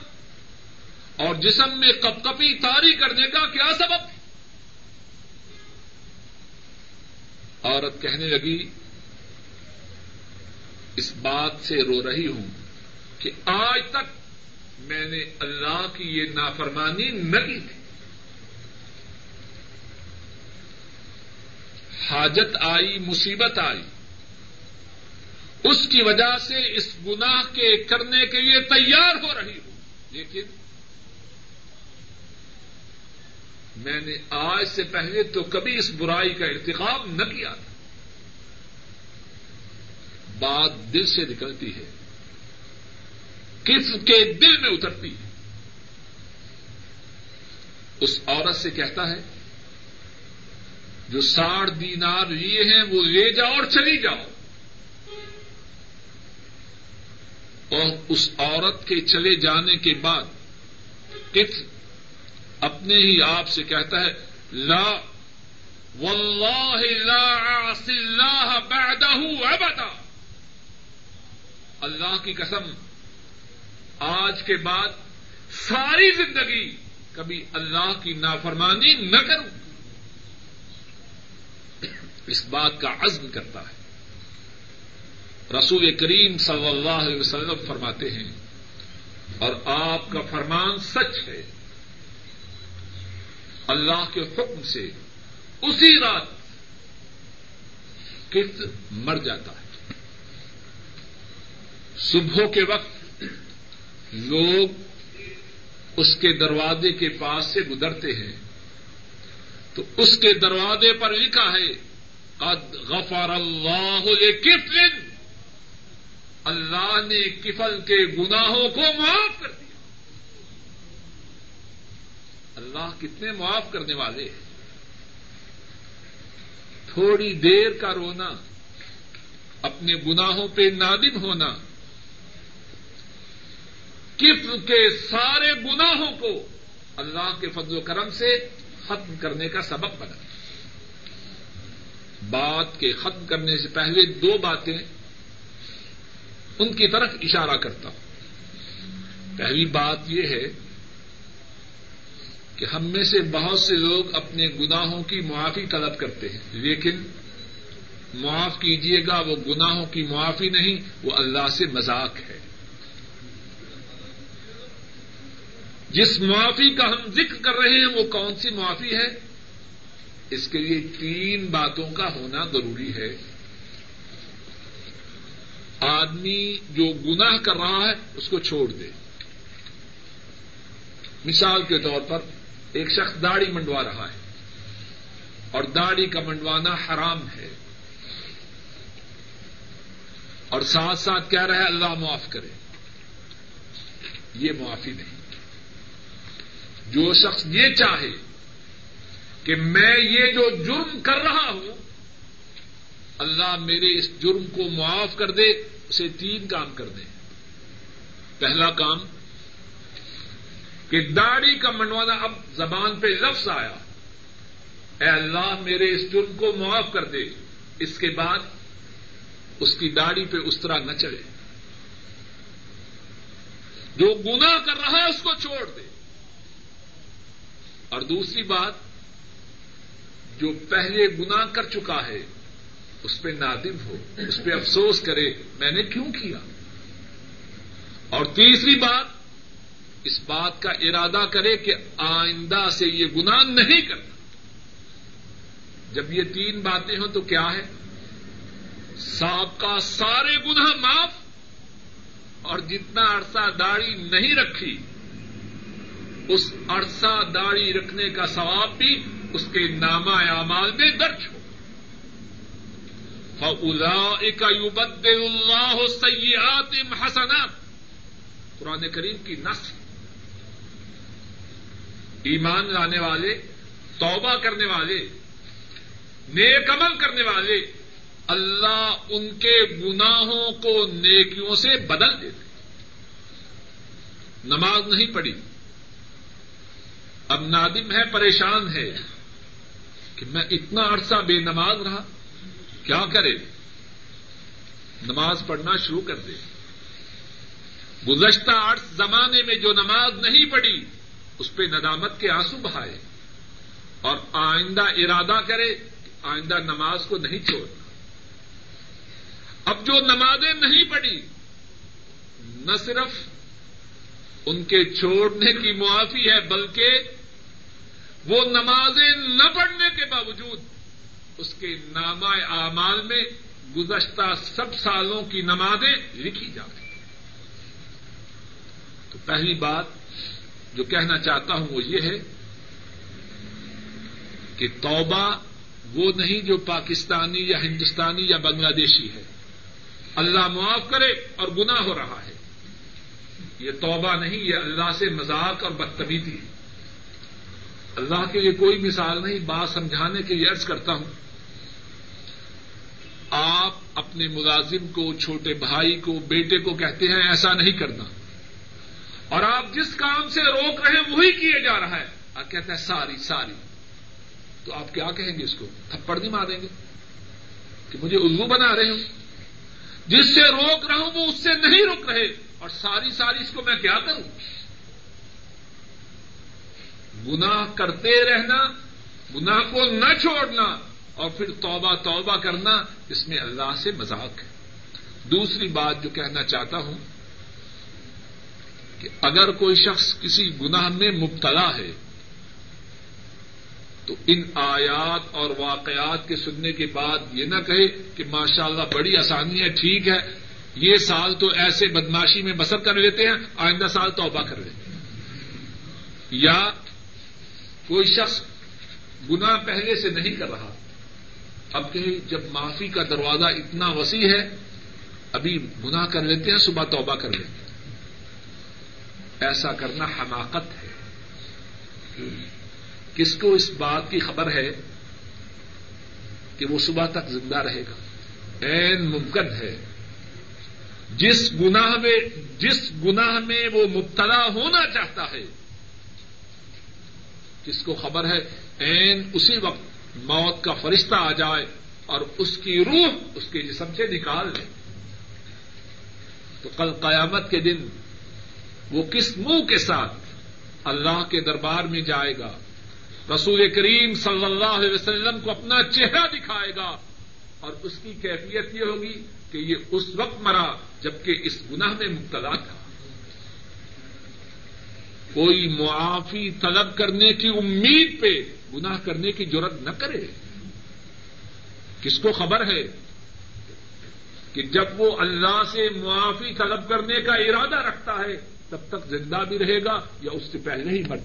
اور جسم میں کپ کپی تاری کرنے کا کیا سبب؟ عورت کہنے لگی، اس بات سے رو رہی ہوں کہ آج تک میں نے اللہ کی یہ نافرمانی نہ کی تھی۔ حاجت آئی، مصیبت آئی۔ اس کی وجہ سے اس گناہ کے کرنے کے لیے تیار ہو رہی ہوں۔ لیکن میں نے آج سے پہلے تو کبھی اس برائی کا ارتقاب نہ کیا۔ تھا بات دل سے نکلتی ہے۔ کس کے دل میں اترتی ہے۔ اس عورت سے کہتا ہے، جو ساٹھ دینار لیے ہیں، وہ لے جاؤ اور چلی جاؤ۔ اور اس عورت کے چلے جانے کے بعد کس اپنے ہی آپ سے کہتا ہے، لا، واللہ لا عاصی اللہ بعدہ ابدا اللہ کی قسم، آج کے بعد ساری زندگی کبھی اللہ کی نافرمانی نہ کروں۔ اس بات کا عزم کرتا ہے۔ رسول کریم صلی اللہ علیہ وسلم فرماتے ہیں، اور آپ کا فرمان سچ ہے۔ اللہ کے حکم سے اسی رات کت مر جاتا ہے۔ صبح کے وقت لوگ اس کے دروازے کے پاس سے گزرتے ہیں۔ تو اس کے دروازے پر لکھا ہے، قد غفر اللہ کفل اللہ نے کفل کے گناہوں کو معاف کر دیا۔ اللہ کتنے معاف کرنے والے ہیں۔ تھوڑی دیر کا رونا، اپنے گناہوں پہ نادم ہونا کفل کے سارے گناہوں کو اللہ کے فضل و کرم سے ختم کرنے کا سبق بنا۔ بات کے ختم کرنے سے پہلے دو باتیں ان کی طرف اشارہ کرتا ہوں۔ پہلی بات یہ ہے کہ ہم میں سے بہت سے لوگ اپنے گناہوں کی معافی طلب کرتے ہیں، لیکن معاف کیجیے گا، وہ گناہوں کی معافی نہیں، وہ اللہ سے مذاق ہے۔ جس معافی کا ہم ذکر کر رہے ہیں، وہ کون سی معافی ہے؟ اس کے لیے تین باتوں کا ہونا ضروری ہے۔ آدمی جو گناہ کر رہا ہے، اس کو چھوڑ دے۔ مثال کے طور پر، ایک شخص داڑھی منڈوا رہا ہے۔ اور داڑھی کا منڈوانا حرام ہے۔ اور ساتھ ساتھ کہہ رہا ہے، اللہ معاف کرے۔ یہ معافی نہیں۔ جو شخص یہ چاہے کہ میں یہ جو جرم کر رہا ہوں، اللہ میرے اس جرم کو معاف کر دے۔ اسے تین کام کر پہلا کام کہ داڑھی کا منڈوانا اب زبان پہ لفظ آیا۔ اے اللہ، میرے اس جرم کو معاف کر دے۔ اس کے بعد اس کی داڑھی پہ اس طرح نہ چلے جو گنا کر رہا ہے اس کو چھوڑ دے۔ اور دوسری بات، جو پہلے گنا کر چکا ہے اس پہ نادم ہو، اس پہ افسوس کرے، میں نے کیوں کیا؟ اور تیسری بات، اس بات کا ارادہ کرے کہ آئندہ سے یہ گنا نہیں کرنا۔ جب یہ تین باتیں ہوں تو کیا ہے؟ سانپ کا سارے گنا معاف، اور جتنا عرصہ داڑھی نہیں رکھی، اس عرصہ داڑھی رکھنے کا ثواب بھی اس کے نامہ اعمال میں درج ہو۔ فلا اللہ سیاحت حسنات۔ قرآن کریم کی نسل ایمان لانے والے، توبہ کرنے والے، نیک عمل کرنے والے اللہ ان کے گناہوں کو نیکیوں سے بدل دیتے نماز نہیں پڑھی۔ اب نادم ہے، پریشان ہے کہ میں اتنا عرصہ بے نماز رہا۔ کیا کرے؟ نماز پڑھنا شروع کر دے۔ گزشتہ عرص زمانے میں جو نماز نہیں پڑھی، اس پہ ندامت کے آنسو بہائے۔ اور آئندہ ارادہ کرے آئندہ نماز کو نہیں چھوڑنا۔ اب جو نمازیں نہیں پڑھی، نہ صرف ان کے چھوڑنے کی معافی ہے، بلکہ وہ نمازیں نہ پڑھنے کے باوجود اس کے نامہ اعمال میں گزشتہ سب سالوں کی نمازیں لکھی جائیں تو پہلی بات جو کہنا چاہتا ہوں وہ یہ ہے کہ توبہ وہ نہیں جو پاکستانی یا ہندوستانی یا بنگلہ دیشی ہے۔ اللہ معاف کرے اور گنا ہو رہا ہے۔ یہ توبہ نہیں، یہ اللہ سے مذاق اور بدتمیزی ہے۔ اللہ کے لیے کوئی مثال نہیں، بات سمجھانے کے لیے عرض کرتا ہوں آپ اپنے ملازم کو، چھوٹے بھائی کو، بیٹے کو کہتے ہیں، ایسا نہیں کرنا۔ اور آپ جس کام سے روک رہے ہیں، وہی کیے جا رہا ہے۔ آپ کہتے ہیں، ساری ساری۔ تو آپ کیا کہیں گے اس کو؟ تھپڑ نہیں ماریں گے؟ کہ مجھے الو بنا رہے ہوں جس سے روک رہا ہوں، وہ اس سے نہیں روک رہے۔ اور ساری ساری، اس کو میں کیا کروں؟ گناہ کرتے رہنا، گناہ کو نہ چھوڑنا۔ اور پھر توبہ توبہ کرنا اس میں اللہ سے مذاق ہے۔ دوسری بات جو کہنا چاہتا ہوں کہ اگر کوئی شخص کسی گناہ میں مبتلا ہے تو ان آیات اور واقعات کے سننے کے بعد یہ نہ کہے کہ ماشاء اللہ بڑی آسانی ہے، ٹھیک ہے، یہ سال تو ایسے بدماشی میں بسر کر لیتے ہیں، آئندہ سال توبہ کر لیتے ہیں۔ یا کوئی شخص گنا پہلے سے نہیں کر رہا اب کہ جب معافی کا دروازہ اتنا وسیع ہے، ابھی گنا کر لیتے ہیں، صبح توبہ کر لیتے ہیں۔ ایسا کرنا حماقت ہے۔ کس کو اس بات کی خبر ہے کہ وہ صبح تک زندہ رہے گا؟ این ممکن ہے۔ جس گناہ میں، جس گناہ میں وہ مبتلا ہونا چاہتا ہے، کس کو خبر ہے؟ این اسی وقت موت کا فرشتہ آ جائے اور اس کی روح اس کے جسم سے نکال لے۔ تو کل قیامت کے دن وہ کس منہ کے ساتھ اللہ کے دربار میں جائے گا؟ رسول کریم صلی اللہ علیہ وسلم کو اپنا چہرہ دکھائے گا اور اس کی کیفیت یہ ہوگی کہ یہ اس وقت مرا جبکہ اس گناہ میں مبتلا تھا۔ کوئی معافی طلب کرنے کی امید پہ گناہ کرنے کی ضرورت نہ کرے۔ کس کو خبر ہے کہ جب وہ اللہ سے معافی طلب کرنے کا ارادہ رکھتا ہے، تب تک زندہ بھی رہے گا یا اس سے پہلے ہی مر